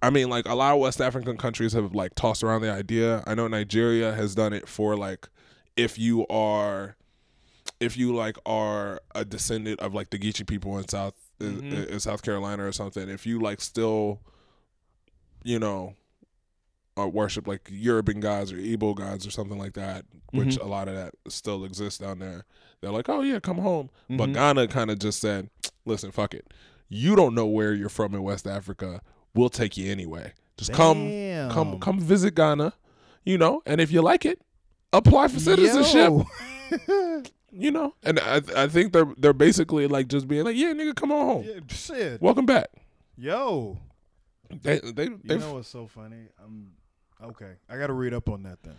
I mean like a lot of West African countries have like tossed around the idea. I know Nigeria has done it for like if you are if you like are a descendant of like the Geechee people in South in- Mhm. in South Carolina or something, if you like still you know uh, worship like Yoruban gods or Igbo gods or something like that, which Mhm. a lot of that still exists down there. They're like, "Oh yeah, come home." But Mhm. Ghana kind of just said, "Listen, fuck it. You don't know where you're from in West Africa. We'll take you anyway. Just come, come, come visit Ghana. You know, and if you like it, apply for citizenship. Yo. You know, and I, I think they're they're basically like just being like, yeah, nigga, come on home. yeah, shit. Welcome back. Yo. They they You know what's so funny? I'm okay. I got to read up on that then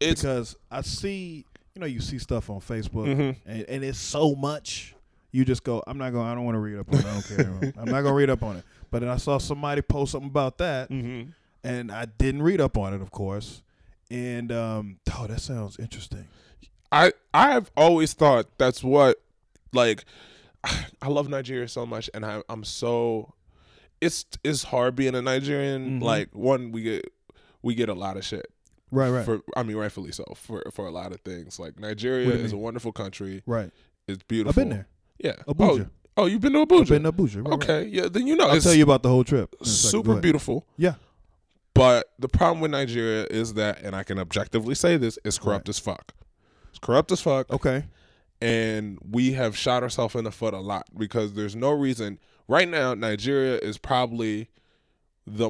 it's because I see, you know, you see stuff on Facebook Mhm. and, and it's so much. You just go, I'm not going. I don't want to read up on it. I don't care. I'm not going to read up on it. But then I saw somebody post something about that, Mhm. and I didn't read up on it, of course. And um, oh, that sounds interesting. I I've always thought that's what like I love Nigeria so much and I I'm so it's it's hard being a Nigerian Mhm. like one we get we get a lot of shit Right, right, for I mean rightfully so for for a lot of things like Nigeria What do you is a wonderful country right. it's beautiful I've been there. yeah Abuja. oh, oh you've been to I've Abuja been to Abuja. Right, okay right. yeah then you know I'll tell you about the whole trip. in a second. Go super beautiful Yeah. But the problem with Nigeria is that, and I can objectively say this, it's corrupt as fuck. It's corrupt as fuck. Okay. and we have shot ourselves in the foot a lot because there's no reason right now Nigeria is probably the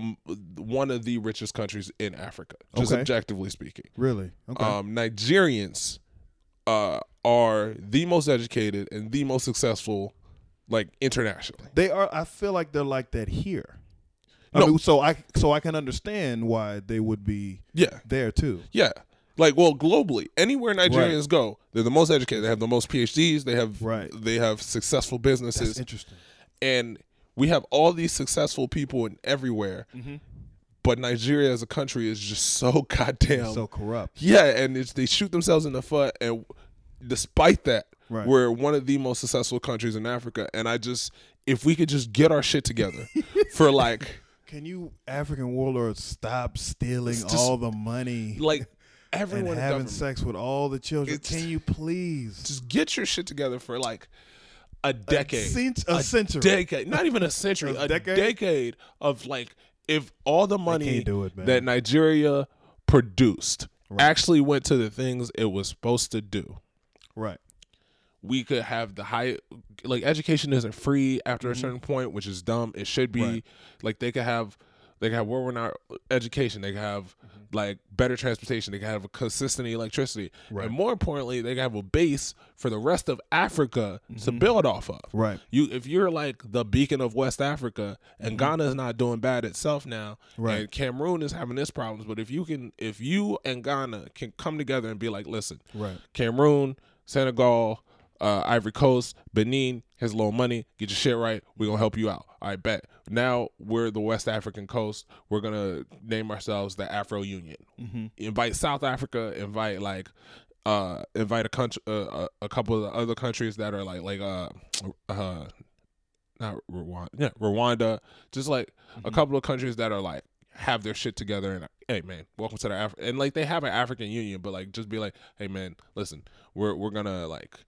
one of the richest countries in Africa just Okay. objectively speaking Really? Okay. um Nigerians uh are the most educated and the most successful like internationally they are. I feel like they're like that here. I No. mean, so I so I can understand why they would be yeah there too. yeah like well globally anywhere Nigerians go they're the most educated they have the most PhDs they have Right. they have successful That's businesses interesting. and we have all these successful people in everywhere Mm-hmm. but nigeria as a country is just so goddamn So corrupt. yeah and it's, they shoot themselves in the foot and despite that Right. we're one of the most successful countries in africa and i just if we could just get our shit together for like Can you African warlords stop stealing just- all the money like everyone in having sex with all the children? It's- Can you please? just get your shit together for like a decade cent- a century. decade not even a century A a decade? decade? of like if all the money do it, that nigeria produced actually went to the things it was supposed to do Right. we could have the high like education isn't free after a certain point which is dumb it should be Mm-hmm. Right. like they could have they could have world renowned education they could have Mm-hmm. like better transportation they could have a consistent electricity Right. and more importantly they could have a base for the rest of africa to Mm-hmm. build off of Right. you if you're like the beacon of West Africa and Ghana is not doing bad itself now, Mm-hmm. Right. and Cameroon is having its problems, but if you can, if you and Ghana can come together and be like, listen, Right. Cameroon, Senegal, uh, Ivory Coast, Benin has low money. Get your shit right. We're gonna help you out. All right, bet. Now we're the West African coast. We're gonna name ourselves the Afro Union. Mm-hmm. Invite South Africa. Invite like, uh, invite a country, uh, a, a couple of other countries that are like like uh, uh, not Rwanda, yeah, Rwanda. Just like a couple of countries that are like have their shit together and hey man, welcome to the Af and like they have an African Union, but like just be like, hey man, listen, we're we're gonna like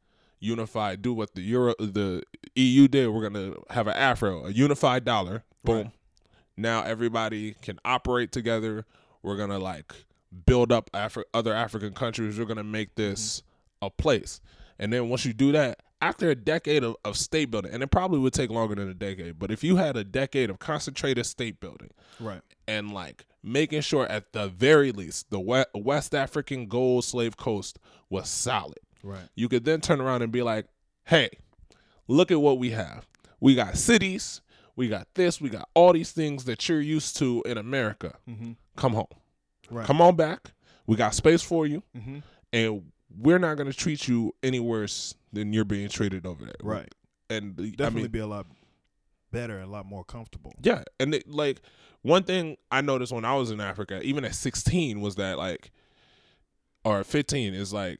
unify, do what the Euro the EU did. We're gonna have an Afro, a unified dollar. Boom. Right. Now everybody can operate together. We're gonna like build up Afri- other African countries. We're gonna make mm-hmm. this a place. And then once you do that, after a decade of, of state building, and it probably would take longer than a decade, but if you had a decade of concentrated state building, Right. and like making sure at the very least the West African gold slave coast was solid. Right. You could then turn around and be like, "Hey, look at what we have. We got cities, we got this, we got all these things that you're used to in America. Mm-hmm. Come home. Right. Come on back. We got space for you, Mm-hmm. and we're not going to treat you any worse than you're being treated over there." Right. And Definitely I mean, be a lot better and a lot more comfortable. Yeah, and it, like one thing I noticed when I was in Africa, even at 16, was that like, or 15, is like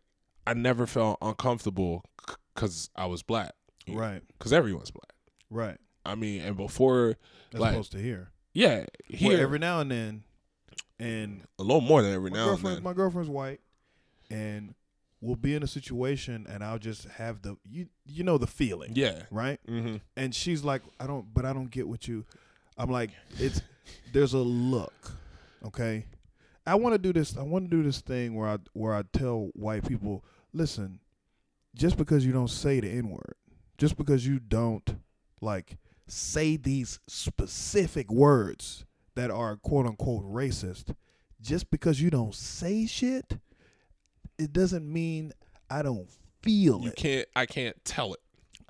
I never felt uncomfortable because I was black, Right. Because everyone's black. Right. I mean, and before, As Like, opposed to here. yeah, Well, here every now and then, and a little more than every now and then. my girlfriend's white, and we'll be in a situation, and I'll just have the you you know the feeling, yeah. right? Mm-hmm. And she's like, I don't, but I don't get what you. I'm like, it's there's a look, okay. I want to do this. I want to do this thing where I where I tell white people, listen, just because you don't say the n word, just because you don't like say these specific words that are quote unquote racist, just because you don't say shit, it doesn't mean I don't feel it. You it. can't. I can't tell it.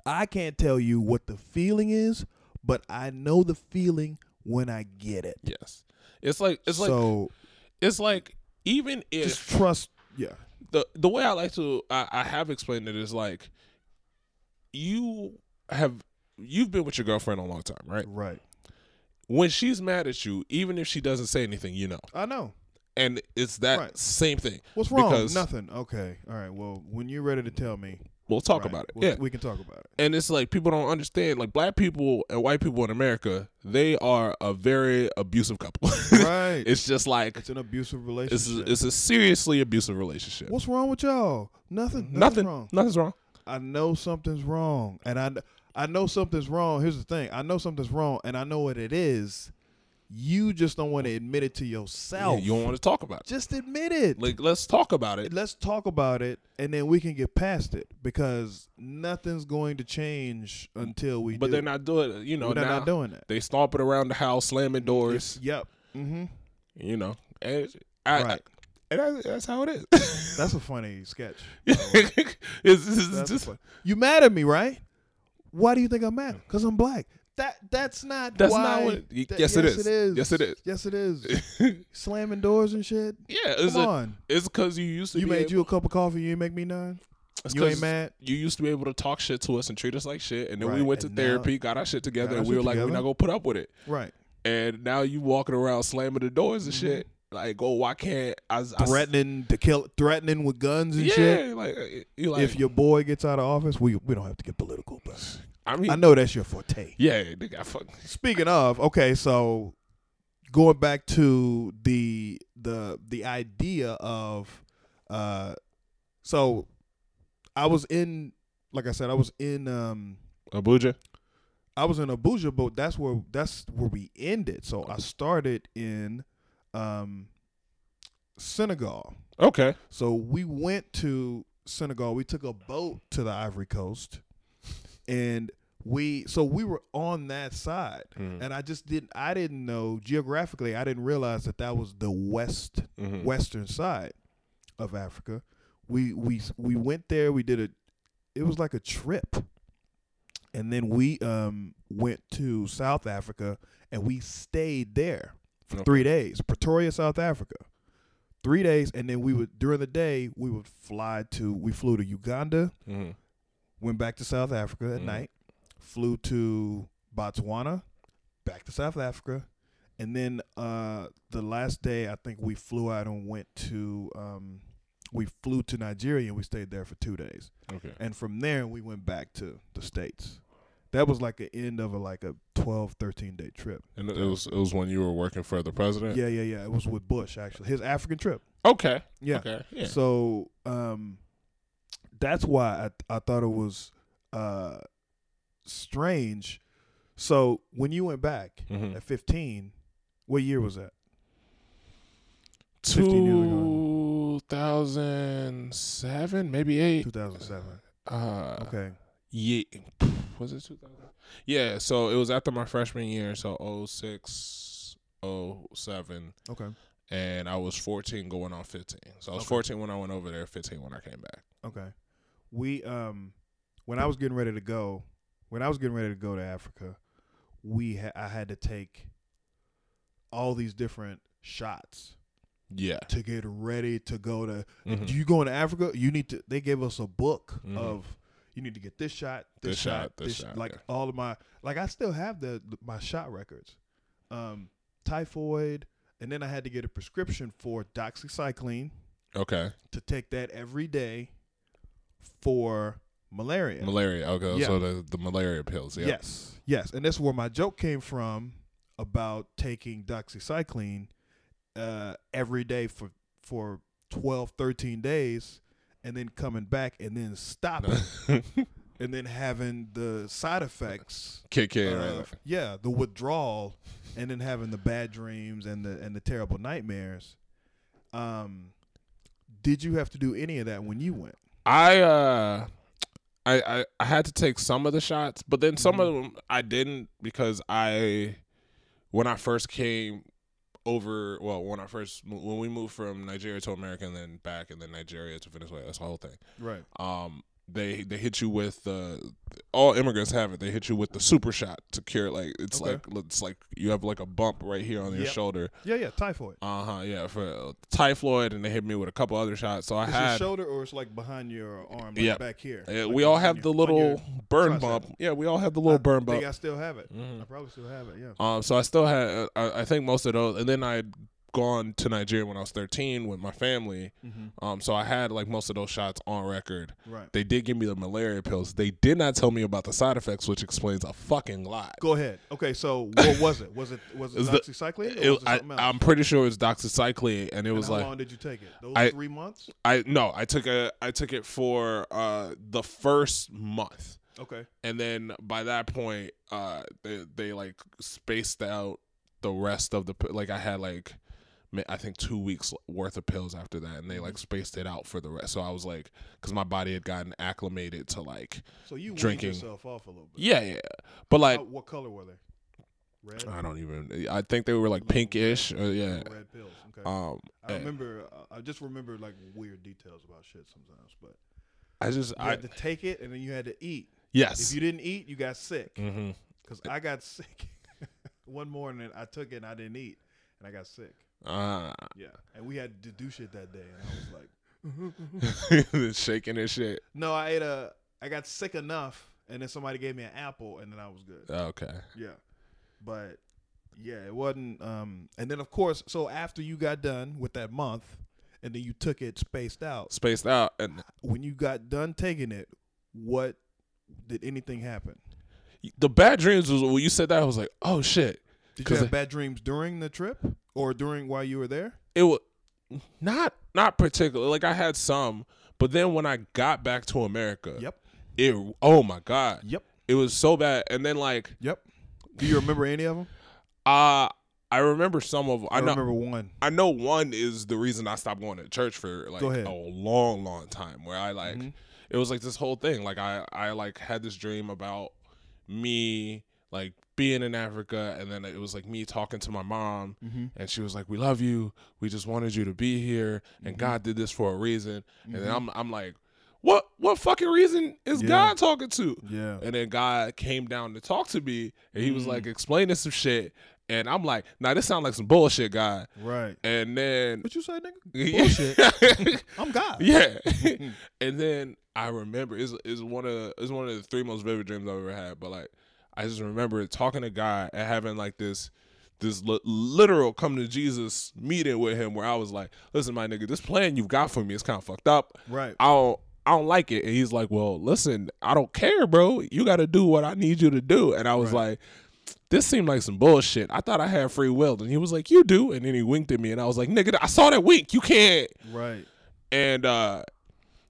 I can't tell you what the feeling is, but I know the feeling when I get it. Yes, it's like it's like so it's like even if just trust. Yeah. The the way I like to I, I have explained it is like you have you've been with your girlfriend a long time, right? Right. When she's mad at you, even if she doesn't say anything, you know. I know. And it's that Right. same thing. What's wrong? Nothing. Okay. All right. Well, when you're ready to tell me, We'll talk right, about it. we'll- yeah. We can talk about it. And it's like people don't understand like black people and white people in America, they are a very abusive couple. Right. it's just like It's an abusive it's relationship. a, it's a seriously abusive relationship. What's wrong with y'all? Nothing. Nothing's Nothing. wrong. Nothing's wrong. I know something's wrong, and I I know something's wrong. Here's the thing: I know something's wrong, and I know what it is, You just don't want to admit it to Yeah, yourself. you don't want to talk about it. just admit it. Like, let's talk about it. Let's talk about it, and then we can get past it because nothing's going to change until we. But do. they're not doing it. You know, they're not doing that. they stomping around the house, slamming doors. Yep. Mm-hmm. You know, and I, Right. and that, that's how it is. That's a funny sketch. it's, it's just, you mad at me, right? Why do you think I'm mad? Because I'm black. That that's not. That's why, not what- y- that- yes, it yes, is. It is. Yes, it is. Yes, it is. Slamming doors and shit. yeah, it's Come a, on. it's because you used to You made able, you a cup of coffee. You ain't make me none. it's You ain't mad. You used to be able to talk shit to us and treat us like shit, and then we went to and therapy, got our shit together, our and we were like, we're not gonna put up with it. Right. And now you walking around slamming the doors and mm-hmm. shit. Like, oh, why can't I? I Threatening to kill. Threatening with guns and yeah, shit. like uh, like. if your boy gets out of office, we we don't have to get political, but I mean, I know that's your forte. yeah, they got fuck. Speaking of, okay, so going back to the the the idea of uh so I was in like I said, I was in um Abuja. I was in Abuja, but that's where that's where we ended. So I started in um Senegal. Okay. So we went to Senegal. We took a boat to the Ivory Coast, and we so we were on that side, Mhm. and I just didn't. I didn't know geographically. I didn't realize that that was the west Mhm. western side of Africa. We we we went there. We did a. It was like a trip, and then we um went to South Africa, and we stayed there for Okay. three days. Pretoria, South Africa. Three days, and then we would during the day we would fly to. We flew to Uganda, Mhm. Went back to South Africa at Mhm. night, flew to Botswana, back to South Africa, and then uh, the last day I think we flew out and went to um, we flew to Nigeria and we stayed there for two days, Okay. and from there we went back to the states. That was like the end of a like a 12, 13 day trip. And it was it was when you were working for the president. Yeah, yeah, yeah. It was with Bush actually. His African trip. Okay. Yeah. Okay. Yeah. So um, that's why I I thought it was uh, strange. So when you went back Mhm. at 15, what year was that? 15 years ago. 2007, maybe eight. 2007. Uh, Okay. Yeah. Was it 2000? Yeah. So it was after my freshman year. So 06, 07. Okay. And I was 14 going on 15. So I was Okay. 14 when I went over there, 15 when I came back. Okay. We um when I was getting ready to go, when I was getting ready to go to Africa, we ha- I had to take all these different shots Yeah. to get ready to go to Mhm. Do you going to Africa? You need to. They gave us a book Mhm. of you need to get this shot, this, This shot, shot, this shot, like yeah. all of my like I still have the my shot records, um, typhoid, and then I had to get a prescription for doxycycline Okay. to take that every day for malaria. Malaria. Okay. Yeah. So the, the malaria pills. Yeah. Yes, yes, and that's where my joke came from about taking doxycycline uh, every day for for 12, 13 days, and then coming back and then stopping, and then having the side effects. Kick in. right. Yeah, the withdrawal, and then having the bad dreams and the and the terrible nightmares. Um, did you have to do any of that when you went? I uh I, I I had to take some of the shots, but then some Mm-hmm. of them I didn't because I when I first came over well when I first when we moved from Nigeria to America and then back and then Nigeria to Venezuela that's the whole thing. Right. Um they they hit you with uh all immigrants have it. They hit you with the super shot to cure like it's Okay. like it's like you have like a bump right here on your Yep. shoulder. Yeah, yeah, typhoid. Uh huh. Yeah, for uh, typhoid, and they hit me with a couple other shots. So I It's had your shoulder or it's like behind your arm, like Yeah. back here. Yeah, Like we all have the little burn tricep. bump. Yeah, we all have the little I burn bump. I still have it. Mhm. I probably still have it. Yeah. Um, so I still had, I, I think most of those, and then I gone to Nigeria when I was 13 with my family. Mm-hmm. Um, so I had like most of those shots on record. Right. They did give me the malaria pills. They did not tell me about the side effects, which explains a fucking lot. Go ahead. Okay, so what was it? Was it was it Is the- doxycycline? or It- was it I? I'm pretty sure it was doxycycline, and it And was how like how long did you take it? Those I- three months. I no, I took a, I took it for uh the first month. Okay. and then by that point uh they, they like spaced out the rest of the like I had like I think two weeks worth of pills after that, and they like spaced it out for the rest. So I was like, because my body had gotten acclimated to like, So you Drinking. yourself off a little bit. yeah, yeah. But like, How- what color were they? Red. I don't even. I think they were like pinkish. red- Or, yeah. Red pills. Okay. Um, I remember. Uh, I just remember like weird details about shit sometimes, but I just I had to take it and then you had to eat. yes. If you didn't eat, you got sick. hmm Because I got sick one morning. I took it and I didn't eat, and I got sick. Uh, Yeah, and we had to do shit that day, and I was like, shaking and shit. no, I ate a. I got sick enough, and then somebody gave me an apple, and then I was good. Okay. Yeah, but yeah, it wasn't. Um, and then of course, so after you got done with that month, and then you took it spaced out. Spaced out and When you got done taking it, what did anything happen? the bad dreams was when you said that I was like, oh shit. Did you have bad dreams during the trip or during while you were there? It was not not particular. Like I had some, but then when I got back to America, Yep. it oh my god, Yep. it was so bad. And then like Yep. Do you remember any of them? uh I remember some of I, I, know remember one. I know one is the reason I stopped going to church for like a long, long time. Where I like Mhm. it was like this whole thing. Like I I like had this dream about me like being in Africa, and then it was like me talking to my mom, Mm-hmm. and she was like, "We love you. We just wanted you to be here, and Mhm. God did this for a reason." And then Mhm. I'm I'm like, "What what fucking reason is Yeah. God talking to?" Yeah. And then God came down to talk to me, and he was Mm. like explaining some shit, and I'm like, "Nah, this sounds like some bullshit, God." Right. And then What you say, nigga? Bullshit. I'm God. yeah. and then I remember is is one of is one of the three most vivid dreams I've ever had. But like I just remember talking to God and having like this this li- literal come to Jesus meeting with him where I was like, listen, my nigga, this plan you've got for me is kind of fucked up. Right. I don't I don't like it. And he's like, well, listen, I don't care, bro. You got to do what I need you to do. And I was Right. like. This seemed like some bullshit. I thought I had free will, and he was like, "You do," and then he winked at me, and I was like, "Nigga, I saw that wink. You can't." Right. And uh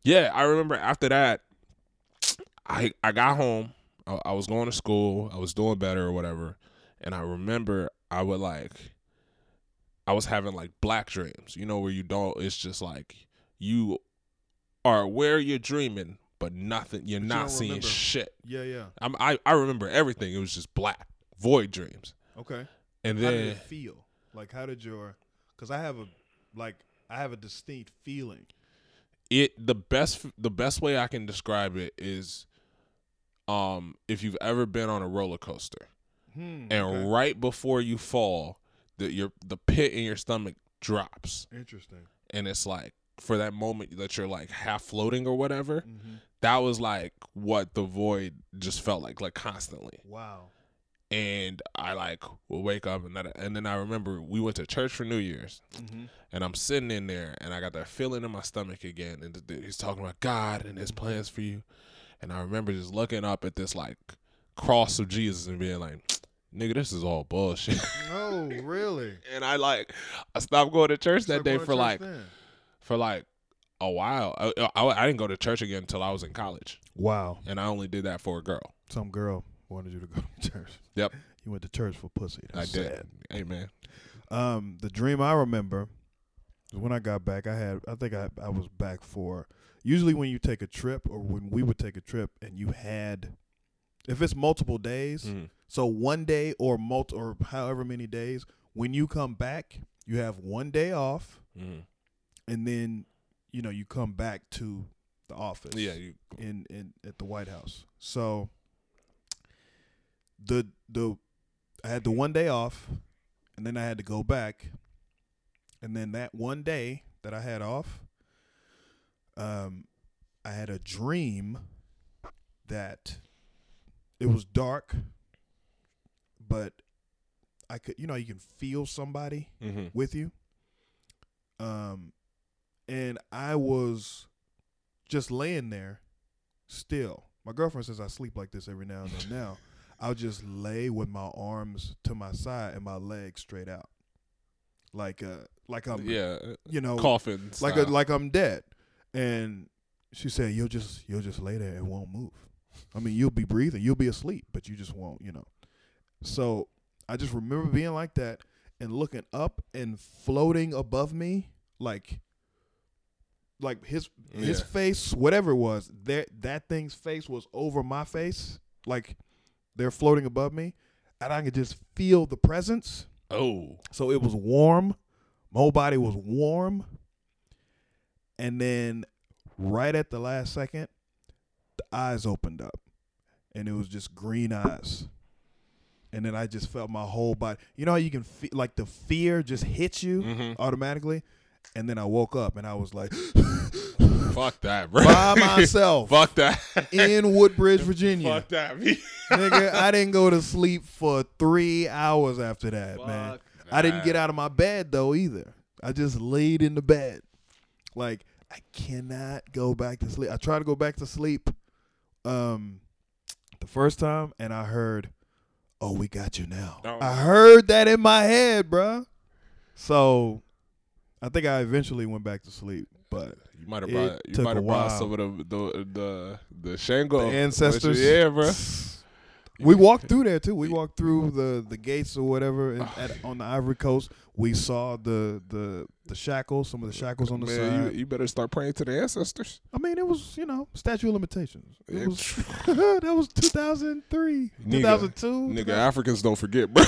yeah, I remember after that, I I got home. I, I was going to school. I was doing better or whatever. And I remember I would like, I was having like black dreams. You know where you don't. It's just like you are where you're dreaming, but nothing. You're But not don't seeing remember. shit. Yeah. Yeah. I'm, I I remember everything. It was just black, void dreams. Okay. And How did then it feel? Like, how did your? Because I have a, like, I have a distinct feeling. it the best the best way I can describe it is um if you've ever been on a roller coaster Hmm. and okay. right before you fall the your the pit in your stomach drops Interesting. and it's like for that moment that you're like half floating or whatever Mm-hmm. that was like what the void just felt like like constantly Wow. and I like will wake up and that and then I remember we went to church for New Year's Mm-hmm. and I'm sitting in there and I got that feeling in my stomach again and he's talking about God and his plans for you and I remember just looking up at this like cross of Jesus and being like nigga this is all bullshit No, really. and I like I stopped going to church that day for like then. for like a while I, I, I didn't go to church again until I was in college Wow. and I only did that for a girl Some girl wanted you to go to church. Yep. You went to church for pussy. That's I did sad. amen Um, the dream I remember when I got back. I had, I think I, I was back for. Usually, when you take a trip, or when we would take a trip, and you had, if it's multiple days, Mhm. so one day or multi or however many days, when you come back, you have one day off, Mhm. and then, you know, you come back to the office. yeah you in in at the White House. So the the I had the one day off and then I had to go back. And then that one day that I had off um I had a dream that it was dark but I could you know you can feel somebody hmm with you. Um, and I was just laying there still. My girlfriend says I sleep like this every now and then. Now I'll just lay with my arms to my side and my legs straight out, like uh, like I'm yeah you know coffin like a, like I'm dead. And she said you'll just you'll just lay there and won't move. I mean you'll be breathing, you'll be asleep, but you just won't, you know. So I just remember being like that and looking up and floating above me, like, like his his face, whatever it was, that that thing's face was over my face, like they're floating above me, and I could just feel the presence. Oh, So it was warm. My whole body was warm. And then right at the last second, the eyes opened up. And it was just green eyes. And then I just felt my whole body. You know how you can feel like the fear just hits you Mhm. automatically? And then I woke up and I was like fuck that, bro. by myself fuck that. in Woodbridge, Virginia. Fuck that. Nigga, I didn't go to sleep for three hours after that, man. Fuck I didn't get out of my bed though either. I just laid in the bed. Like I cannot go back to sleep. I tried to go back to sleep um the first time and I heard, "Oh, we got you now." Oh. I heard that in my head, bruh. So I think I eventually went back to sleep, but You might have It brought. You might have brought while. some of the the the the Shango the ancestors. Yeah, bro. We walked through there too. We walked through the, the gates or whatever at, on the Ivory Coast. We saw the the the shackles, some of the shackles on the Man, side. you, you better start praying to the ancestors. I mean, it was you know statute of limitations. It was that was 2003, Nigga. 2002. Nigga, Africans don't forget, bro.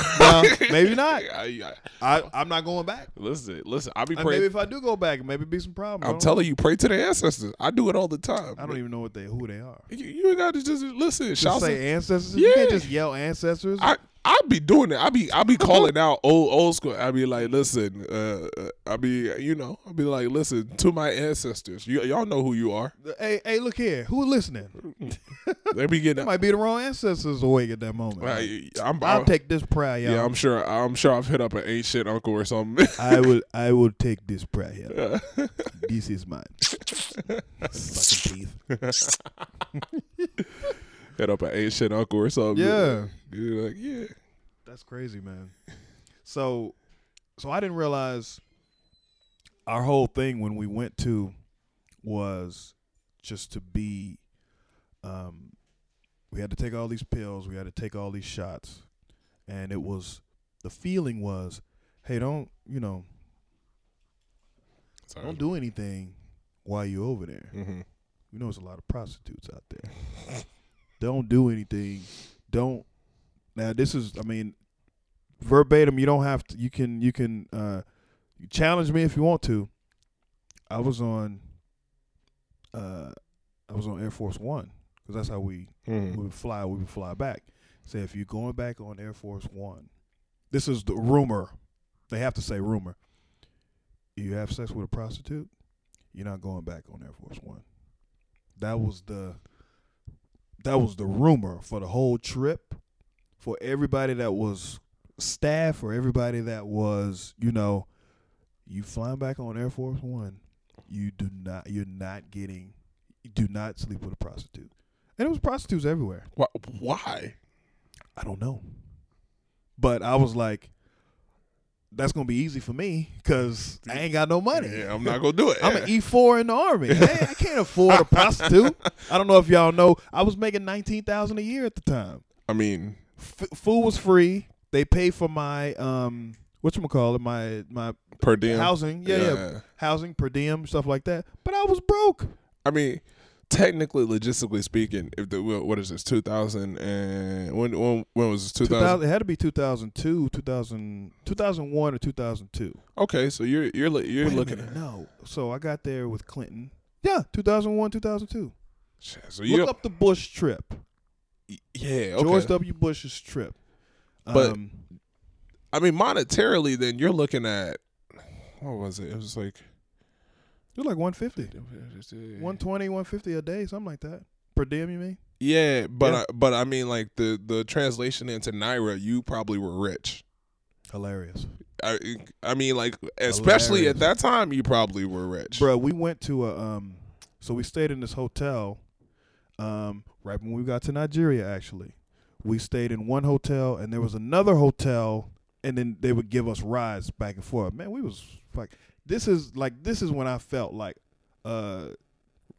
Maybe not. I, I, I'm not going back. listen, listen. I'll be praying. maybe if I do go back, maybe be some problems. I I'm telling you, pray to the ancestors. I do it all the time. know. I don't even know what they who they are. You, you ain't got to just listen. Just Shout say ancestors. You Yeah. can't just yell ancestors. I I be doing it. I be I be calling out old old school. I be like, listen. Uh, uh, I be you know. I'll be like, listen to my ancestors. You y'all know who you are. hey, hey, look here. Who listening? They be That getting. might be the wrong ancestors awake at that moment. I, I'm, I'll I'm, take this prayer, y'all. yeah, I'm sure. I'm sure I've hit up an ancient uncle or something. I will. I will take this prayer. Here. this is mine. Fucking teeth. hit up an ancient uncle or something. Yeah. You're like, yeah. That's crazy, man. So, so I didn't realize our whole thing when we went to was just to be. Um, we had to take all these pills. We had to take all these shots, and it was the feeling was, hey, don't you know, Sorry. don't do anything while you're over there. Mm-hmm. You know, there's a lot of prostitutes out there. don't do anything. Don't. Now, this is, I mean, verbatim. You don't have to. You can. You can. Uh, you challenge me if you want to. I was on. Uh, I was on Air Force One because that's how we Mm-hmm. we would fly. We would fly back. Say if you're going back on Air Force One, this is the rumor. They have to say rumor. You have sex with a prostitute, you're not going back on Air Force One. That was the that was the rumor for the whole trip. For everybody that was staff or everybody that was, you know, you flying back on Air Force One, you do not you're not getting you do not sleep with a prostitute. And it was prostitutes everywhere. Why? I don't know. But I was like, that's gonna be easy for me because I ain't got no money. Yeah, I'm not gonna do it. I'm an E four in the army. Hey, I can't afford a prostitute. I don't know if y'all know. I was making nineteen thousand a year at the time. I mean, F- food was free. They pay for my um, what you call it, my my per diem. housing. Yeah, yeah, housing per diem stuff like that. But I was broke. I mean, technically, logistically speaking, if the what is this? 2000 and when when when was this? 2000. 2000, it had to be 2002, 2000, 2001 or 2002. Okay, so you're you're you're Wait looking minute, at no. So I got there with Clinton. Yeah, 2001, 2002. Shit, so Look you up the Bush trip. yeah okay. George W. Bush's trip. But- Um, I mean, monetarily, then you're looking at what was it? It was like it was like 150. 120, 150 a day, something like that. Per diem, you mean? Yeah, but Yeah. I, but I mean, like the the translation into naira, you probably were rich. Hilarious. I I mean, like especially at that time, you probably were rich. Bro, we went to a um so we stayed in this hotel um right when we got to Nigeria actually. We stayed in one hotel and there was another hotel and then they would give us rides back and forth. Man, we was like this is like this is when I felt like uh,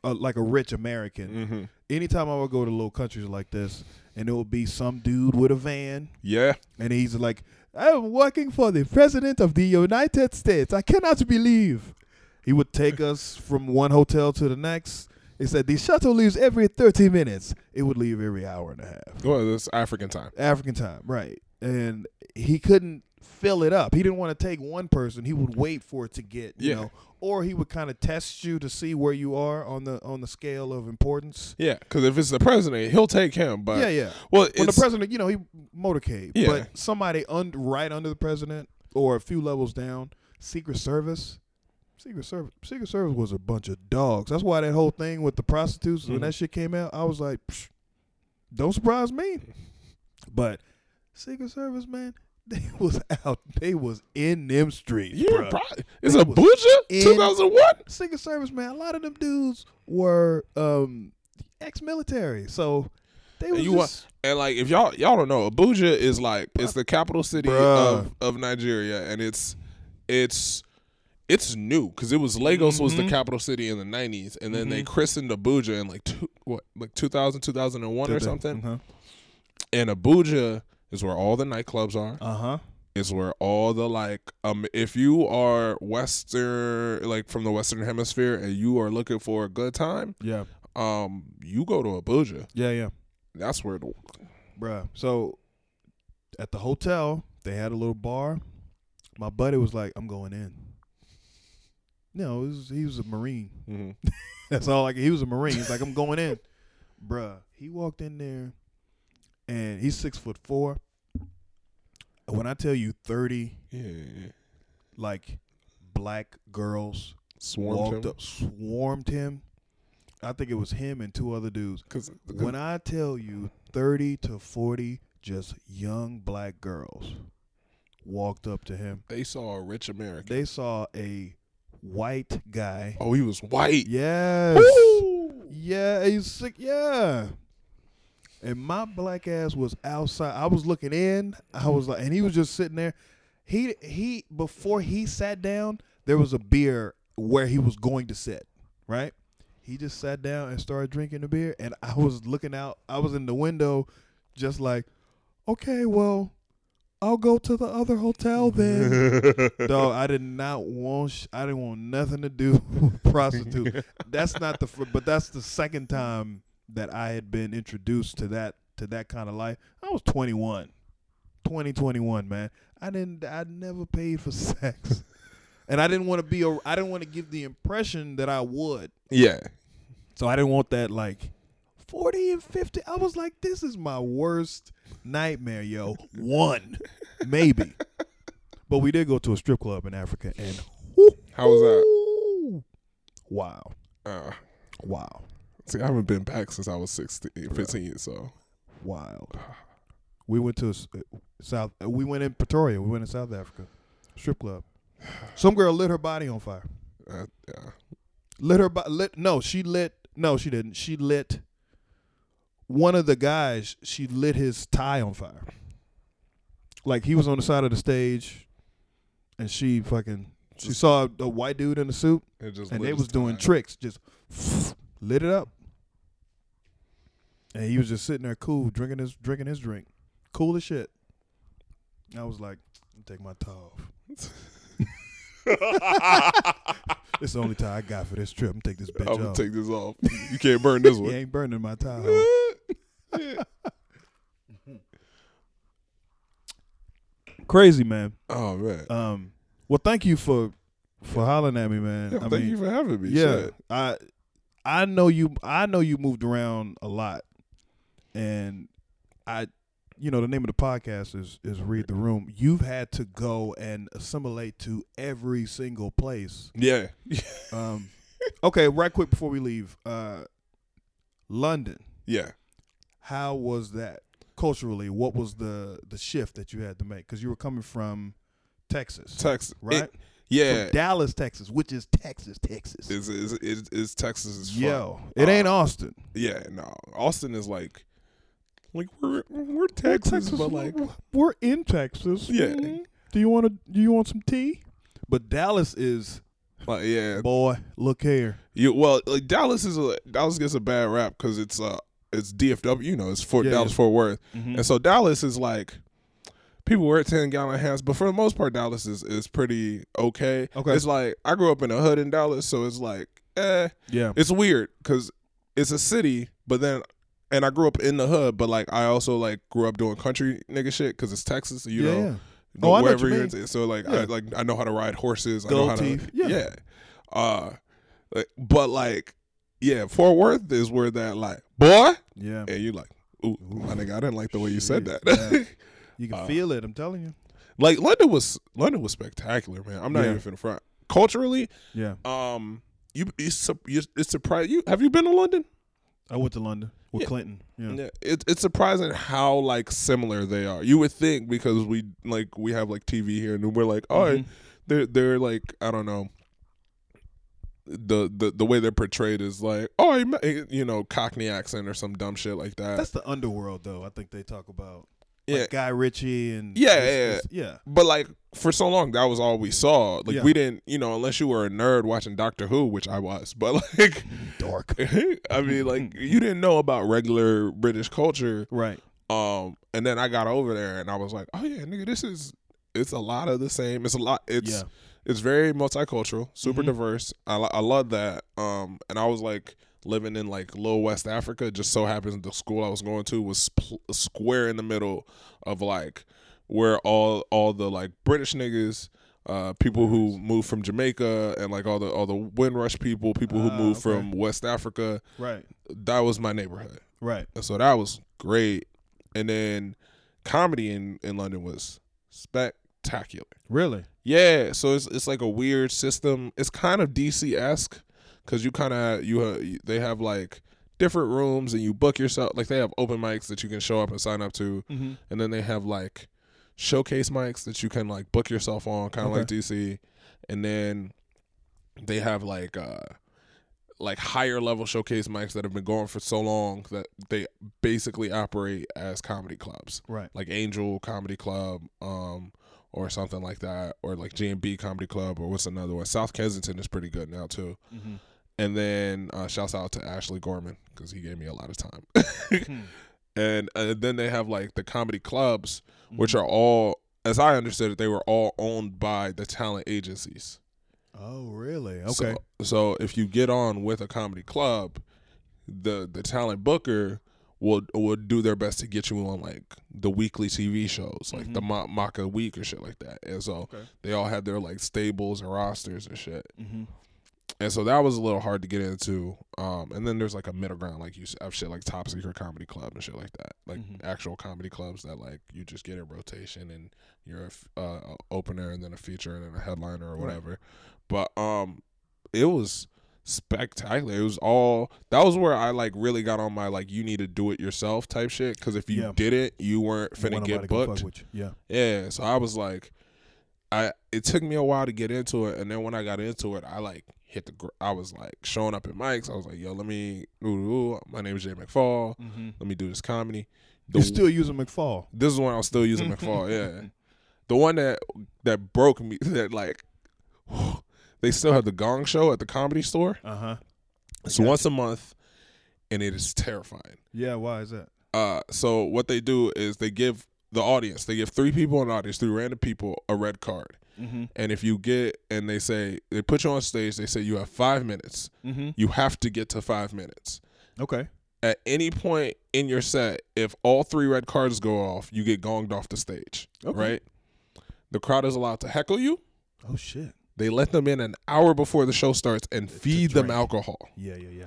uh like a rich American. Mm-hmm. Anytime I would go to little countries like this and it would be some dude with a van, Yeah. and he's like, "I'm working for the president of the United States. I cannot believe." He would take us from one hotel to the next. He said the shuttle leaves every 30 minutes. It would leave every hour and a half. Well, it's African time. African time, right? And he couldn't fill it up. He didn't want to take one person. He would wait for it to get, you Yeah. know, or he would kind of test you to see where you are on the on the scale of importance. Yeah, because if it's the president, he'll take him. But yeah, yeah. well, When the president, you know, he motorcade, Yeah. but somebody un- right under the president or a few levels down, Secret Service. Secret Service, Secret Service was a bunch of dogs. That's why that whole thing with the prostitutes when Mhm. that shit came out, I was like, Psh, don't surprise me. But Secret Service, man, they was out. They was in them streets. yeah, probably. It's They a Abuja, two thousand one. Secret Service, man. A lot of them dudes were um, ex-military, so they was you just, And like, if y'all y'all don't know, Abuja is like it's the capital city Bruh. of, of Nigeria, and it's it's it's new because it was Lagos was the Mhm. capital city in the nineties, and then they Mhm. christened Abuja in like two what like 2000, 2001 or something. Uh And Abuja is where all the nightclubs are. Uh huh. Is where all the like um if you are western like from the western hemisphere and you are looking for a good time, Yeah. um you go to Abuja. Yeah. Yeah. That's where the Bruh. So at the hotel, they had a little bar. My buddy was like, I'm going in. No, it was, he was a Marine. mhm. That's all like he was a Marine. He's like, I'm going in. Bruh. He walked in there and he's six foot four. When I tell you thirty yeah. like black girls Swarmed walked him. up swarmed him. I think it was him and two other dudes. Cause, When I tell you 30 to 40 just young black girls walked up to him, they saw a rich American. they saw a white guy. oh, he was white. Yes. Woo! Yeah, he's sick. Yeah. And my black ass was outside. I was looking in. I was like, and he was just sitting there. He he before he sat down, there was a beer where he was going to sit. Right. He just sat down and started drinking the beer, and I was looking out. I was in the window, just like, okay, well, I'll go to the other hotel then. Dog, I did not want. Sh- I didn't want nothing to do with prostitute. That's not the. fir- But that's the second time that I had been introduced to that to that kind of life. I was 21, 20, 21, man. I didn't. I never paid for sex, and I didn't want to be. A, I didn't want to give the impression that I would. yeah. So I didn't want that like 40 and 50. I was like, this is my worst nightmare, yo. One, maybe. But we did go to a strip club in Africa and whoo, How was that? Wow. Uh, Wow. I haven't been back since I was 16, 15, so. Wild. We went to uh, South uh, we went in Pretoria. We went in South Africa. Strip club. Some girl lit her body on fire. Uh, yeah. Lit her bo- lit no, she lit no, she didn't. She lit one of the guys, she lit his tie on fire. Like he was on the side of the stage and she fucking she saw a, white dude in a suit It just and they was doing tricks, just lit it up. And he was just sitting there cool, drinking his drinking his drink. Cool as shit. I was like, take my tie off. It's the only tie I got for this trip. I'm gonna take this bitch I'm gonna off. take this off. You can't burn this one. You ain't burning my tie. Crazy man. oh man. Um. Well, thank you for for hollering at me, man. Yeah, I thank mean, you for having me. yeah, Shit. I I know you. I know you moved around a lot, and I, you know, the name of the podcast is is Read the Room. You've had to go and assimilate to every single place. Yeah. Um, okay, right quick before we leave, uh, London. yeah. How was that culturally? What was the the shift that you had to make? Because you were coming from Texas, Texas. right? It- yeah. From Dallas, Texas, which is Texas, Texas. Is is is Texas. Yo, it ain't Uh, Austin. Yeah, no. Austin is like like we're we're Texas, but like we're in Texas. Yeah. Mhm. Do you want to? Do you want some tea? But Dallas is like yeah. boy. Look here. You well, like Dallas is a Dallas gets a bad rap because it's uh it's DFW, you know, it's Fort Yeah, Dallas yeah. Fort Worth, Mhm. and so Dallas is like people wear ten gallon hats, but for the most part, Dallas is is pretty okay. Okay. it's like I grew up in a hood in Dallas, so it's like eh, yeah, it's weird because it's a city, but then. And I grew up in the hood, but like I also like grew up doing country nigga shit because it's Texas, you yeah, know yeah. Oh, I know what wherever you into. So like I like I know how to ride horses. I know how teeth. to Yeah. yeah. Uh like, but like yeah, Fort Worth is where that like boy yeah. and you like ooh, my nigga, I didn't like the way you said that. yeah. You can Uh, feel it. I'm telling you. like London was London was spectacular, man. I'm not Yeah. even finna front. Culturally, Yeah, um you it's, you- it's surprised you have you been to London? I went to London with Yeah. Clinton. Yeah, Yeah, it, it's surprising how like similar they are. You would think because we like we have like TV here and we're like, oh, Mhm. they're they're like I don't know. The, the the way they're portrayed is like oh you know Cockney accent or some dumb shit like that. that's the underworld, though. I think they talk about yeah, like Guy Ritchie and Yeah, yeah, yeah. but like for so long that was all we saw. Like Yeah. we didn't you know unless you were a nerd watching Doctor Who, which I was. But like Dark. I mean like you didn't know about regular British culture. Right. Um, and then I got over there and I was like, oh yeah, nigga, this is it's a lot of the same. It's a lot. It's Yeah. it's very multicultural, super Mhm. diverse. I I love that. Um, and I was like living in like Low West Africa. Just so happens the school I was going to was pl- square in the middle of like where all all the like British niggas. Uh, people who moved from Jamaica and like all the all the Windrush people, people who Ah, moved okay. from West Africa, Right. that was my neighborhood. Right. And so that was great. And then comedy in, in London was spectacular. Really. Yeah, so it's it's like a weird system. It's kind of DC esque because you kind of you uh, they have like different rooms and you book yourself. Like they have open mics that you can show up and sign up to, Mm-hmm. and then they have like showcase mics that you can like book yourself on, kind of Okay. like DC. And then they have like uh like higher level showcase mics that have been going for so long that they basically operate as comedy clubs Right. like Angel Comedy Club, um, or something like that, or like G and B Comedy Club, or what's another one? South Kensington is pretty good now too. Mm-hmm. And then uh, shouts out to Ashley Gorman because he gave me a lot of time. Hmm. and uh, then they have like the comedy clubs, Mm-hmm. which are all, as I understood it, they were all owned by the talent agencies. Oh, really? Okay. So, so if you get on with a comedy club, the the talent booker will will do their best to get you on like the weekly TV shows, like the Mhm. Ma- Mock the Week or shit like that. And so Okay. they all had their like stables and rosters and shit. mm-hmm. And so that was a little hard to get into. Um, and then there's like a middle ground, like you have shit like Top Secret Comedy Club and shit like that, like Mhm. actual comedy clubs that like you just get in rotation and you're a f- uh, a opener and then a feature and then a headliner or Right. whatever. But um, it was spectacular. It was all that was where I like really got on my like you need to do it yourself type shit. Because if you Yeah. didn't, you weren't finna get booked. Yeah. Yeah, so I was like, I it took me a while to get into it, and then when I got into it, I like hit the. Gr- I was like showing up at mics. I was like, yo, let me. Ooh, ooh, my name is Jay McFall. Mm-hmm. Let me do this comedy. The, You're still using McFall. this is when I was still using McFall. Yeah, the one that that broke me. That like, they still have the Gong Show at the Comedy Store. Uh huh. It's Gotcha. once a month, and it is terrifying. Yeah. Why is that? Uh, so what they do is they give the audience, they give three people in the audience, three random people, a red card. Mm-hmm. And if you get, and they say, they put you on stage, they say you have five minutes. Mm-hmm. You have to get to five minutes. Okay. At any point in your set, if all three red cards go off, you get gonged off the stage. Okay. Right? The crowd is allowed to heckle you. Oh shit. They let them in an hour before the show starts and feed them alcohol. Yeah. Yeah. Yeah.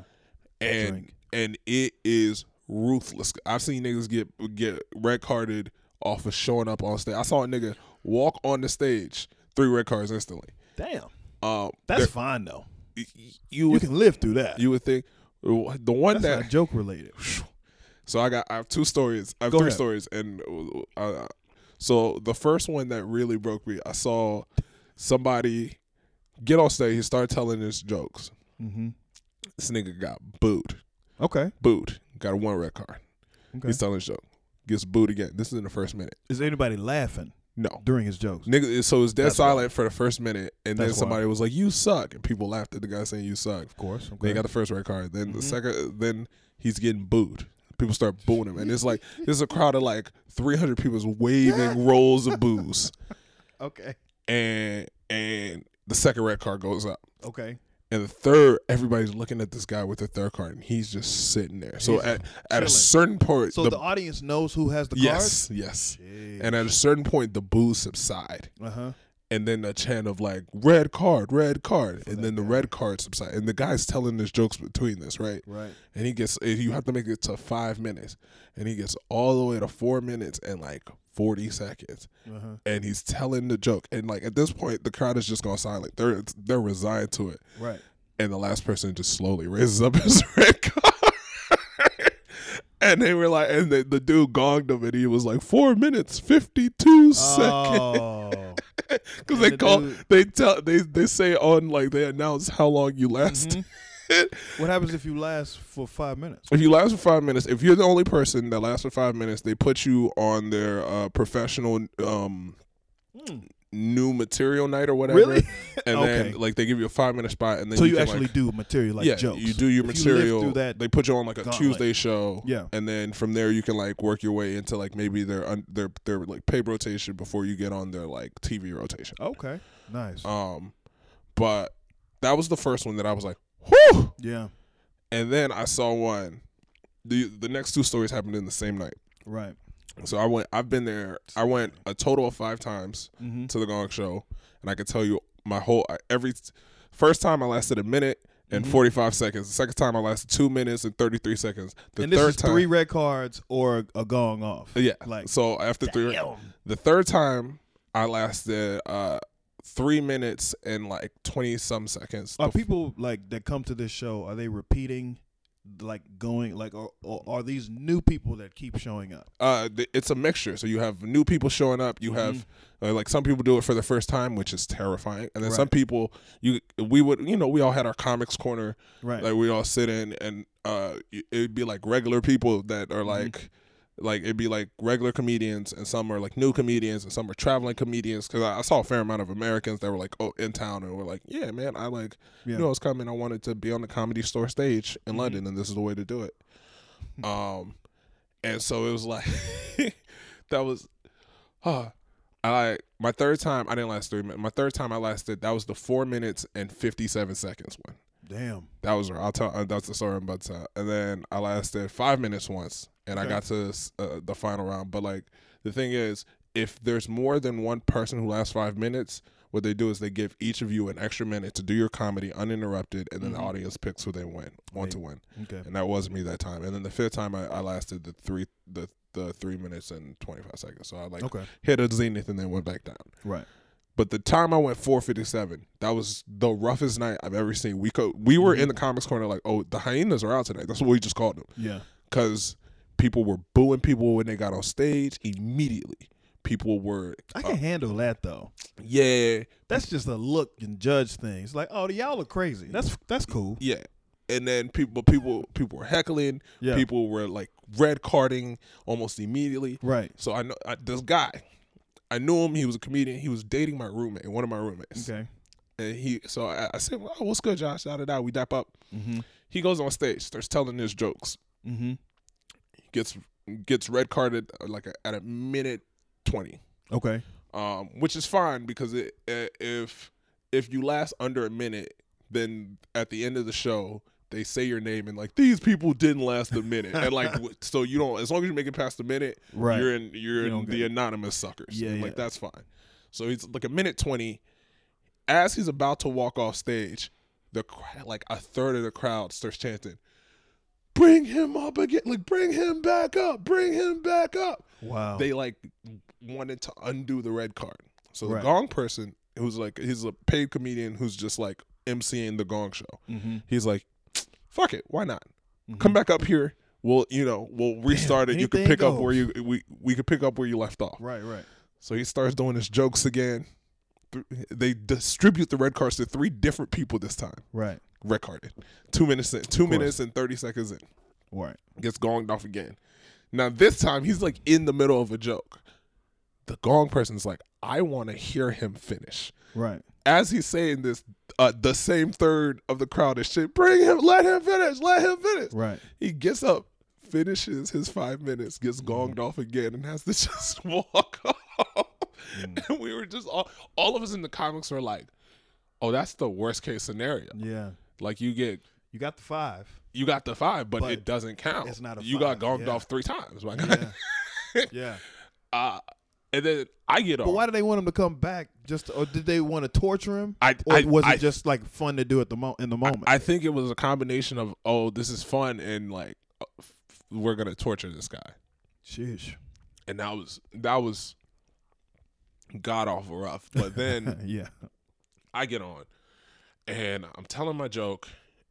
And drink. and it is ruthless. I've seen niggas get get red carded off of showing up on stage. I saw a nigga walk on the stage, three red cards instantly. Damn. Um, That's fine though. you You would can live through that. you would think the one That's that joke related. so I got I have two stories. I have Go three ahead. stories, and uh, so the first one that really broke me, I saw somebody get on stage. He started telling his jokes. Mm-hmm. This nigga got booed, Okay. booed. Got a one red card. Okay. He's telling his joke. Gets booed again. This is in the first minute. Is anybody laughing No. during his jokes? Nigga, so it's dead That's silent for the first minute, and then That's somebody was like, "You suck," and people laughed at the guy saying "You suck." Of course. Then Okay. he got the first red card. Then the Mhm. second, then he's getting booed. People start booing him, and it's like there's a crowd of like 300 people waving rolls of booze, Okay. and and the second red card goes up. Okay. And the third, everybody's looking at this guy with the third card, and he's just sitting there. So He's at, at a certain point, So the, audience knows who has the cards? yes, yes, and at a certain point, the boos subside, Uh huh. and then a chant of like red card, red card, and then the guy. red card subside, and the guy's telling his jokes between this, right? Right. And he gets, you have to make it to five minutes, and he gets all the way to four minutes and like forty seconds, Uh huh. and he's telling the joke, and like at this point, the crowd is just going silent. They're they're resigned to it. Right. and the last person just slowly raises up his red card. and they were like, and the, the dude gonged him, and he was like, four minutes, 52 seconds. Because they the call, dude- they tell, they, they say on, like, they announce how long you last. Mhm. what happens if you last for five minutes? If you last for five minutes, if you're the only person that lasts for five minutes, they put you on their uh, professional um, Hmm. new material night or whatever. Really? And Okay. then, like, they give you a five minute spot, and then so you, can, actually like, do material like yeah, jokes. you do your If material. through that. they put you on like a gauntlet. Tuesday show. Yeah. and then from there you can like work your way into like maybe their un- their their like pay rotation before you get on their like TV rotation. Okay. Nice. Um, but that was the first one that I was like, whew. yeah. And then I saw one. the The next two stories happened in the same night. Right. So I went. I've been there. I went a total of five times Mm-hmm. to the Gong Show, and I could tell you my whole every first time I lasted a minute and Mhm. forty five seconds. The second time I lasted two minutes and thirty three seconds. The and this third is time, three red cards or a gong off. yeah. Like so after three, the third time I lasted uh three minutes and like twenty some seconds. Are people like that come to this show? Are they repeating, like going like, or, or are these new people that keep showing up? uh, it's a mixture. So you have new people showing up. You have uh, like some people do it for the first time, which is terrifying, and then some people you we would you know we all had our comics corner Right. like we all sit in and uh it'd be like regular people that are like like it'd be like regular comedians and some are like new comedians and some are traveling comedians because I, I saw a fair amount of americans that were like oh in town and were like yeah man i like yeah. you know it's coming i wanted to be on the comedy store stage in Mhm. london and this is the way to do it um and so it was like that was uh I my third time I didn't last three minutes. My third time I lasted that was the four minutes and fifty seven seconds one. Damn. That was I'll tell. Uh, that's the story I'm about to tell. And then I lasted five minutes once, and I got to uh, the final round. But like the thing is, if there's more than one person who lasts five minutes, what they do is they give each of you an extra minute to do your comedy uninterrupted, and then the Mhm. audience picks who they win, want to win. Okay. And that wasn't me that time. And then the fifth time I, I lasted the three the the three minutes and twenty five seconds. So I like Okay. hit a zenith and then went back down. Right. But the time I went 457, that was the roughest night I've ever seen. We co- we were in the comics corner like, oh, the hyenas are out tonight. That's what we just called them Yeah. because people were booing people when they got on stage immediately. People were, I can uh, handle that though. yeah, That's just a look and judge things. Like, oh, y'all are crazy. That's that's cool. yeah. And then people, people, people were heckling. Yeah. People were like red carding almost immediately. Right. So I know I, this guy. I knew him. He was a comedian. He was dating my roommate, one of my roommates. Okay. And he, so I, I said, well, "What's good, Josh?" Da da da. We dap up. Mm-hmm. He goes on stage, starts telling his jokes. Mm-hmm. Gets gets red carded uh, like a, at a minute twenty, Okay. um, which is fine because it, uh, if if you last under a minute, then at the end of the show they say your name and like these people didn't last a minute, and like so you don't as long as you make it past a minute, Right. you're in you're You in the anonymous suckers. Yeah, yeah. like that's fine. So he's like a minute twenty. As he's about to walk off stage, the like a third of the crowd starts chanting, "Bring him up again! Like bring him back up! Bring him back up!" Wow. They like wanted to undo the red card. So the Right. Gong person, who's like he's a paid comedian who's just like emceeing the Gong show. mm-hmm. He's like, "Fuck it, why not? Come back up here." We'll, you know, we'll restart it. You can pick up where you we we could pick up where you left off. Right. Right. So he starts doing his jokes again. They distribute the red cards to three different people this time. Right. Red carded. Two minutes in. Two minutes and 30 seconds in. Right. Gets gonged off again. Now, this time, he's like in the middle of a joke. The gong person's like, I want to hear him finish. Right. As he's saying this, uh, the same third of the crowd is shit, bring him, let him finish, let him finish. Right. He gets up, finishes his five minutes, gets gonged off again, and has to just walk off. And we were just all all of us in the comics were like, "Oh, that's the worst case scenario. Yeah. Like you get You got the five. you got the five, but, But it doesn't count. it's not a you five, got gonged yeah. off three times, guy. Yeah. yeah. Uh, and then I get on. But why do they want him to come back? Just or did they want to torture him? I- or I- was it I- just like fun to do at the mo- in the moment? I think it was a combination of oh, this is fun, and like f- we're gonna torture this guy, Sheesh. and that was that was god awful rough. But then yeah. I get on, and I'm telling my joke,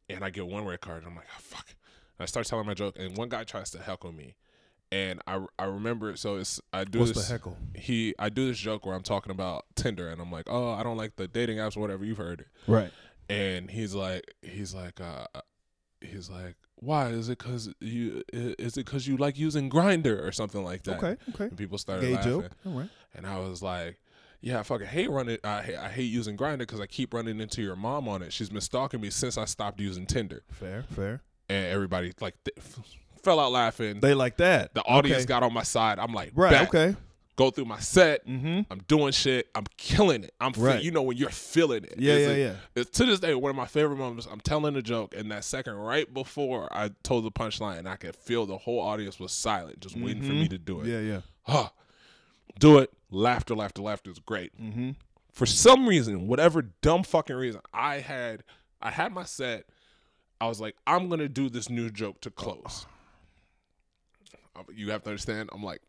and I get one red card. And I'm like, oh, fuck. And I start telling my joke, and one guy tries to heckle me, and I I remember so it's I do What's this the heckle? he I do this joke where I'm talking about Tinder, and I'm like, oh, I don't like the dating apps, or whatever. You've heard it. Right. and he's like he's like uh he's like why is it because you is it because you like using Grindr or something like that Okay. Okay. and people started Gay laughing joke. All right. and i was like yeah i fucking hate running i, I hate using Grindr because i keep running into your mom on it she's been stalking me since i stopped using tinder Fair. Fair. and everybody like th- fell out laughing They like that. the audience Okay. got on my side i'm like Right. Okay. go through my set Mm-hmm. I'm doing shit. I'm killing it. I'm, fe- Right. you know, when you're feeling it. Yeah, It's yeah, like- yeah. It's, to this day, one of my favorite moments. I'm telling a joke, and that second, right before I told the punchline, I could feel the whole audience was silent, just waiting for me to do it. Yeah. Yeah. Huh. Do it. Laughter, laughter, laughter is great. Mm-hmm. For some reason, whatever dumb fucking reason, I had, I had my set. I was like, I'm gonna do this new joke to close. Uh, You have to understand. I'm like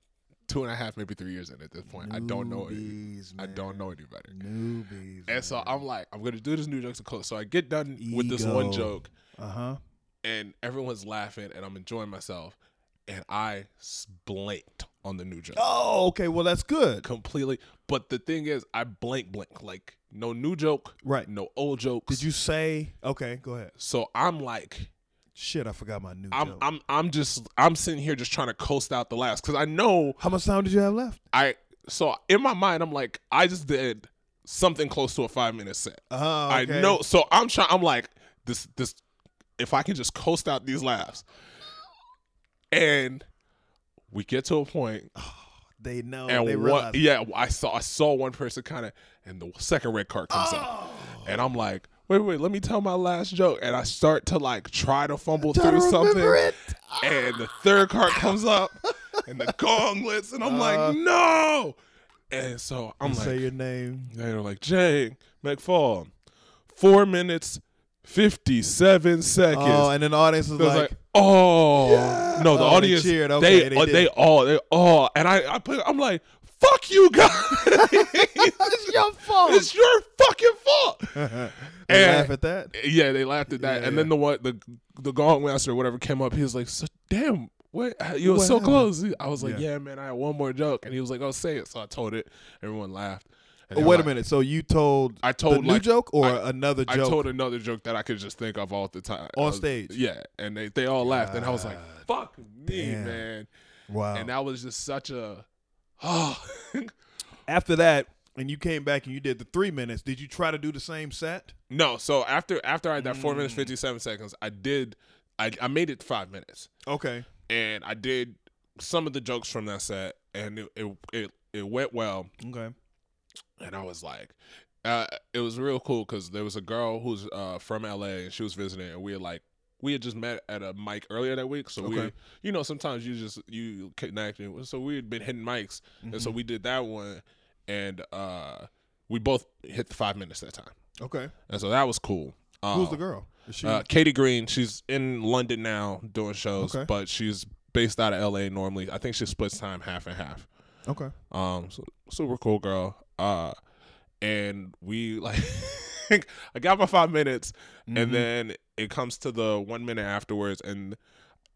two and a half, maybe three years in at this point. I don't know. Any, Newbies, I don't know any better. Newbies. And so I'm like, I'm gonna do this new joke to close. So I get done with this one joke, Uh huh. and everyone's laughing, and I'm enjoying myself, and I blanked on the new joke Oh, okay. Well, that's good. completely. But the thing is, I blank blank like no new joke, Right. no old jokes. Did you say? Okay. Go ahead. So I'm like, Shit, I forgot my new I'm joke. I'm I'm just I'm sitting here just trying to coast out the last because I know How much time did you have left? I. So in my mind, I'm like, I just did something close to a five minute set. Oh, I know. So I'm trying. I'm like this. This. If I can just coast out these laughs, and we get to a point, They know. and they realize. yeah, I saw. I saw one person kind of, and the second red card comes up, Oh. and I'm like, wait, wait, let me tell my last joke, and I start to like try to fumble through something, it. and the third card comes up, and the gonglets, and I'm Uh, like, no, and so I'm like, say your name. they're like, Jay McFall, four minutes, 57 seconds. Oh, and then the audience is was like, like, oh. Yeah. No, the Oh, they audience, cheered. Okay, they, they uh, they all, they all, and I, I put, I'm like, fuck you guys. "It's your fault." it's your fucking fault. they And- laugh at that. Yeah, they laughed at that. Yeah, and then the what, the, the gong master or whatever came up. He was like, so, damn, what, you were so close. I was like, Yeah. yeah. man, I had one more joke. And he was like, oh, say it. So I told it. Everyone laughed. Oh, wait a minute. So you told I told new like, joke or I- another joke? I told another joke that I could just think of all the time On was- stage? Yeah, and they, they all laughed, and I was like, "Fuck me, Damn. man!" wow. And that was just such a oh After that, and you came back and you did the three minutes. Did you try to do the same set? no. So after after I had that four minutes Mm. fifty seven seconds, I did I I made it five minutes, Okay. and I did some of the jokes from that set, and it it it, it went well, Okay. And I was like. Uh, it was real cool because there was a girl who's uh, from LA and she was visiting, and we had like we had just met at a mic earlier that week. So we, you know, sometimes you just you connect. and- So we had been hitting mics, and Mm-hmm. so we did that one, and uh, we both hit the five minutes that time, Okay. and so that was cool. Um, Who's the girl? She? Uh, Katie Green. She's in London now doing shows, Okay. but she's based out of LA normally. I think she splits time half and half. okay. Um, so, super cool girl. Uh, and we like, I got my five minutes, Mm-hmm. and then it comes to the one minute afterwards, and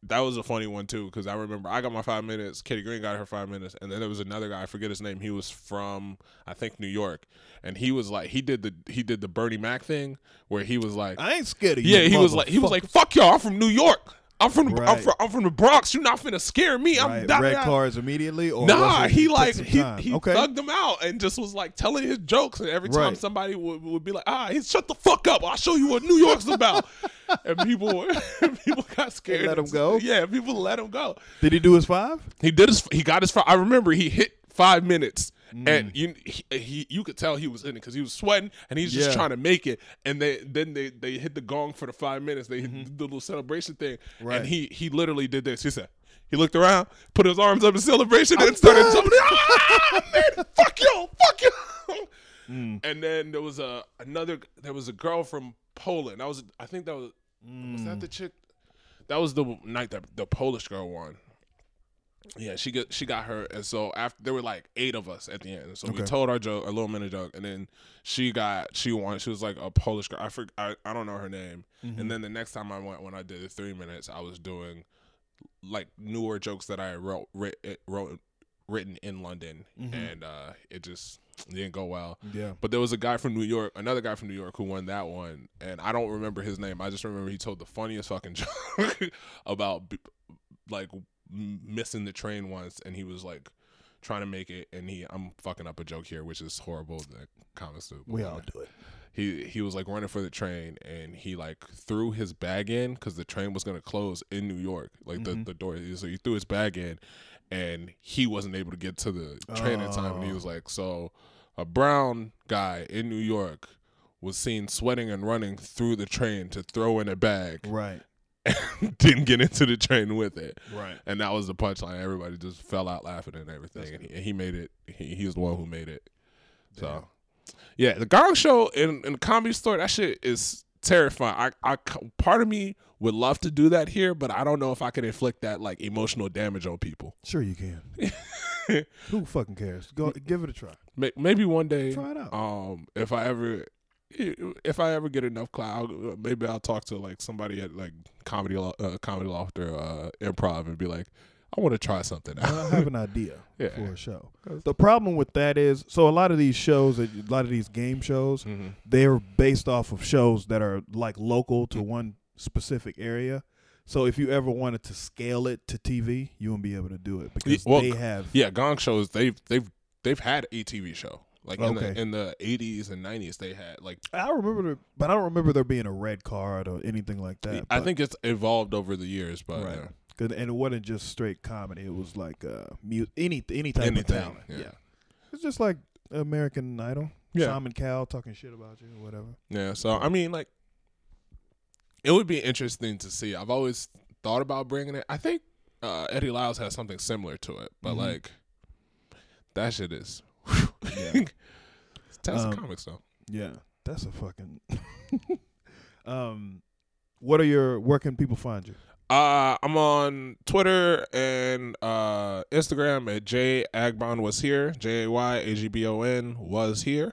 that was a funny one too because I remember I got my five minutes, Katie Green got her five minutes, and then there was another guy I forget his name. He was from I think New York, and he was like he did the he did the Bernie Mac thing where he was like. I ain't scared of you. Yeah, he was like he was like, "Fuck y'all, I'm from New York." I'm from, the, I'm from I'm from the Bronx. You're not finna scare me. I'm Right. da- Red da- cards immediately, or Nah, he like he, he okay. thugged them out and just was like telling his jokes. And every time Right. somebody would, would be like, "Ah, he shut the fuck up! I'll show you what New York's about." and people people got scared. let him go? Yeah, people let him go. Did he do his five? He did his. He got his. fi- I remember he hit five minutes, Mm. and you he, he you could tell he was in it because he was sweating and he's just Yeah. trying to make it. And they then they they hit the gong for the five minutes. They hit the little celebration thing, Mm-hmm. Right. and he he literally did this. He said. He looked around, put his arms up in celebration, and started jumping. Ah, man, fuck you, fuck you. Mm. And then there was a another. There was a girl from Poland. That was, I think that was, was Mm. that the chick? That was the night that the Polish girl won. Yeah, she got she got her, and so after there were like eight of us at the end. So we told our joke, a little minute joke, and then she got she won. She was like a Polish girl. I for, I, I don't know her name. Mm-hmm. And then the next time I went, when I did the three minutes, I was doing like newer jokes that I wrote writ, wrote written in London, Mm-hmm. and uh, it just didn't go well. Yeah. But there was a guy from New York, another guy from New York who won that one, and I don't remember his name. I just remember he told the funniest fucking joke about like missing the train once, and he was like trying to make it, and he I'm fucking up a joke here, which is horrible that comics do. We all do it. He he was like running for the train, and he like threw his bag in because the train was gonna close in New York, like the mm-hmm. the door. So he threw his bag in, and he wasn't able to get to the train in time. And he was oh. like, so a brown guy in New York was seen sweating and running through the train to throw in a bag, Right. didn't get into the train with it. Right. And that was the punchline. Everybody just fell out laughing and everything. And he, and he made it. He, he was the one who made it. So, yeah, the Gong Show in, in the comedy store, that shit is terrifying. I, I, part of me would love to do that here, but I don't know if I could inflict that like emotional damage on people. Sure you can. Who fucking cares? Go give it a try. Maybe one day, Try it out. um, if I ever, if I ever get enough clout, I'll- maybe I'll talk to like somebody at like comedy, uh, comedy loft or uh, improv and be like, I want to try something out. I have an idea Yeah. for a show. The problem with that is, so a lot of these shows, a lot of these game shows, Mhm. they're based off of shows that are like local to one specific area. So if you ever wanted to scale it to TV, you won't be able to do it because well, they have. Yeah, Gong shows they've they've they've had a TV show like in the in the eighties and nineties. They had like I remember, but I don't remember there being a red card or anything like that. I but- think it's evolved over the years, but Right. uh, 'Cause- and it wasn't just straight comedy. It was like uh, mu- any any type Anything, of talent. yeah. Yeah. it's just like American Idol. Yeah. Simon Cowell talking shit about you or whatever. yeah. So I mean, like, it would be interesting to see. I've always thought about bringing it. I think uh, Eddie Lyles has something similar to it, but Mhm. like that shit is. Yeah. it's Test Um, comics though. Yeah, that's a fucking. um, what are your? Where can people find you? Uh, I'm on Twitter and uh, Instagram at J Agbon was here. J A Y A G B O N was here.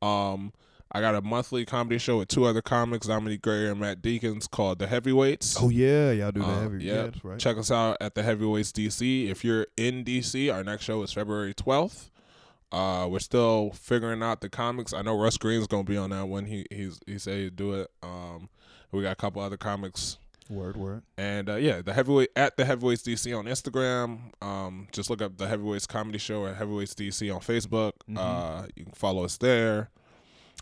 Um, I got a monthly comedy show with two other comics, Dominique Gray and Matt Deacons, called The Heavyweights. Oh yeah, y'all do the Uh, heavy. yeah. Right. Check us out at the Heavyweights DC. If you're in DC, our next show is February 12th. Uh, we're still figuring out the comics. I know Russ Green's gonna be on that one. He he's he said he'd do it. Um, we got a couple other comics Word, word. and uh, yeah, the heavyweight at the heavyweights DC on Instagram. Um, just look up the heavyweights comedy show at heavyweights DC on Facebook. Mhm. Uh, you can follow us there.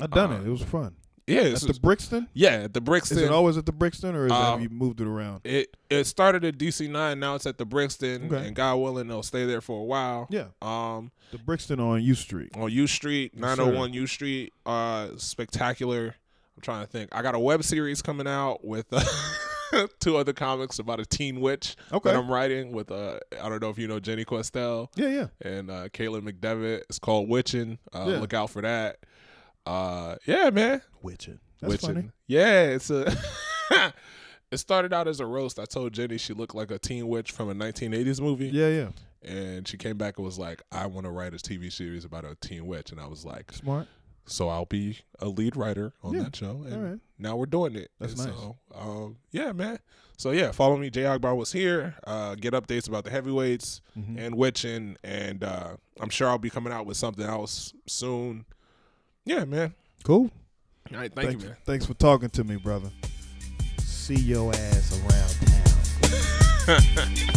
I done Uh, it. It was fun. Yeah, At it's the Brixton. yeah at the Brixton. Is it always at the Brixton, or is Um, have you moved it around? it it started at DC nine. Now it's at the Brixton, Okay. and God willing, they'll stay there for a while. Yeah, Um, the Brixton on U Street. on U Street, nine hundred one U Street. Uh, spectacular. I'm trying to think. I got a web series coming out with uh, two other comics about a teen witch Okay. that I'm writing with. Uh, I don't know if you know Jenny Questel. Yeah, yeah. and uh Caitlin McDevitt. It's called Witching. Uh, Yeah. Look out for that. Uh, yeah, man. Witching. That's Witching. funny. Yeah, it's a. it started out as a roast. I told Jenny she looked like a teen witch from a 1980s movie, Yeah, yeah. and she came back and was like, "I want to write a TV series about a teen witch," and I was like, Smart. "So I'll be a lead writer on Yeah. that show." And All right. now we're doing it. That's And nice. So, um, yeah, man. So yeah, follow me. Jay Agbon was here. Uh, get updates about the heavyweights Mhm. and witching, and uh, I'm sure I'll be coming out with something else soon. Yeah, man. Cool. All right, thank thanks, you, man. Thanks for talking to me, brother. See your ass around town.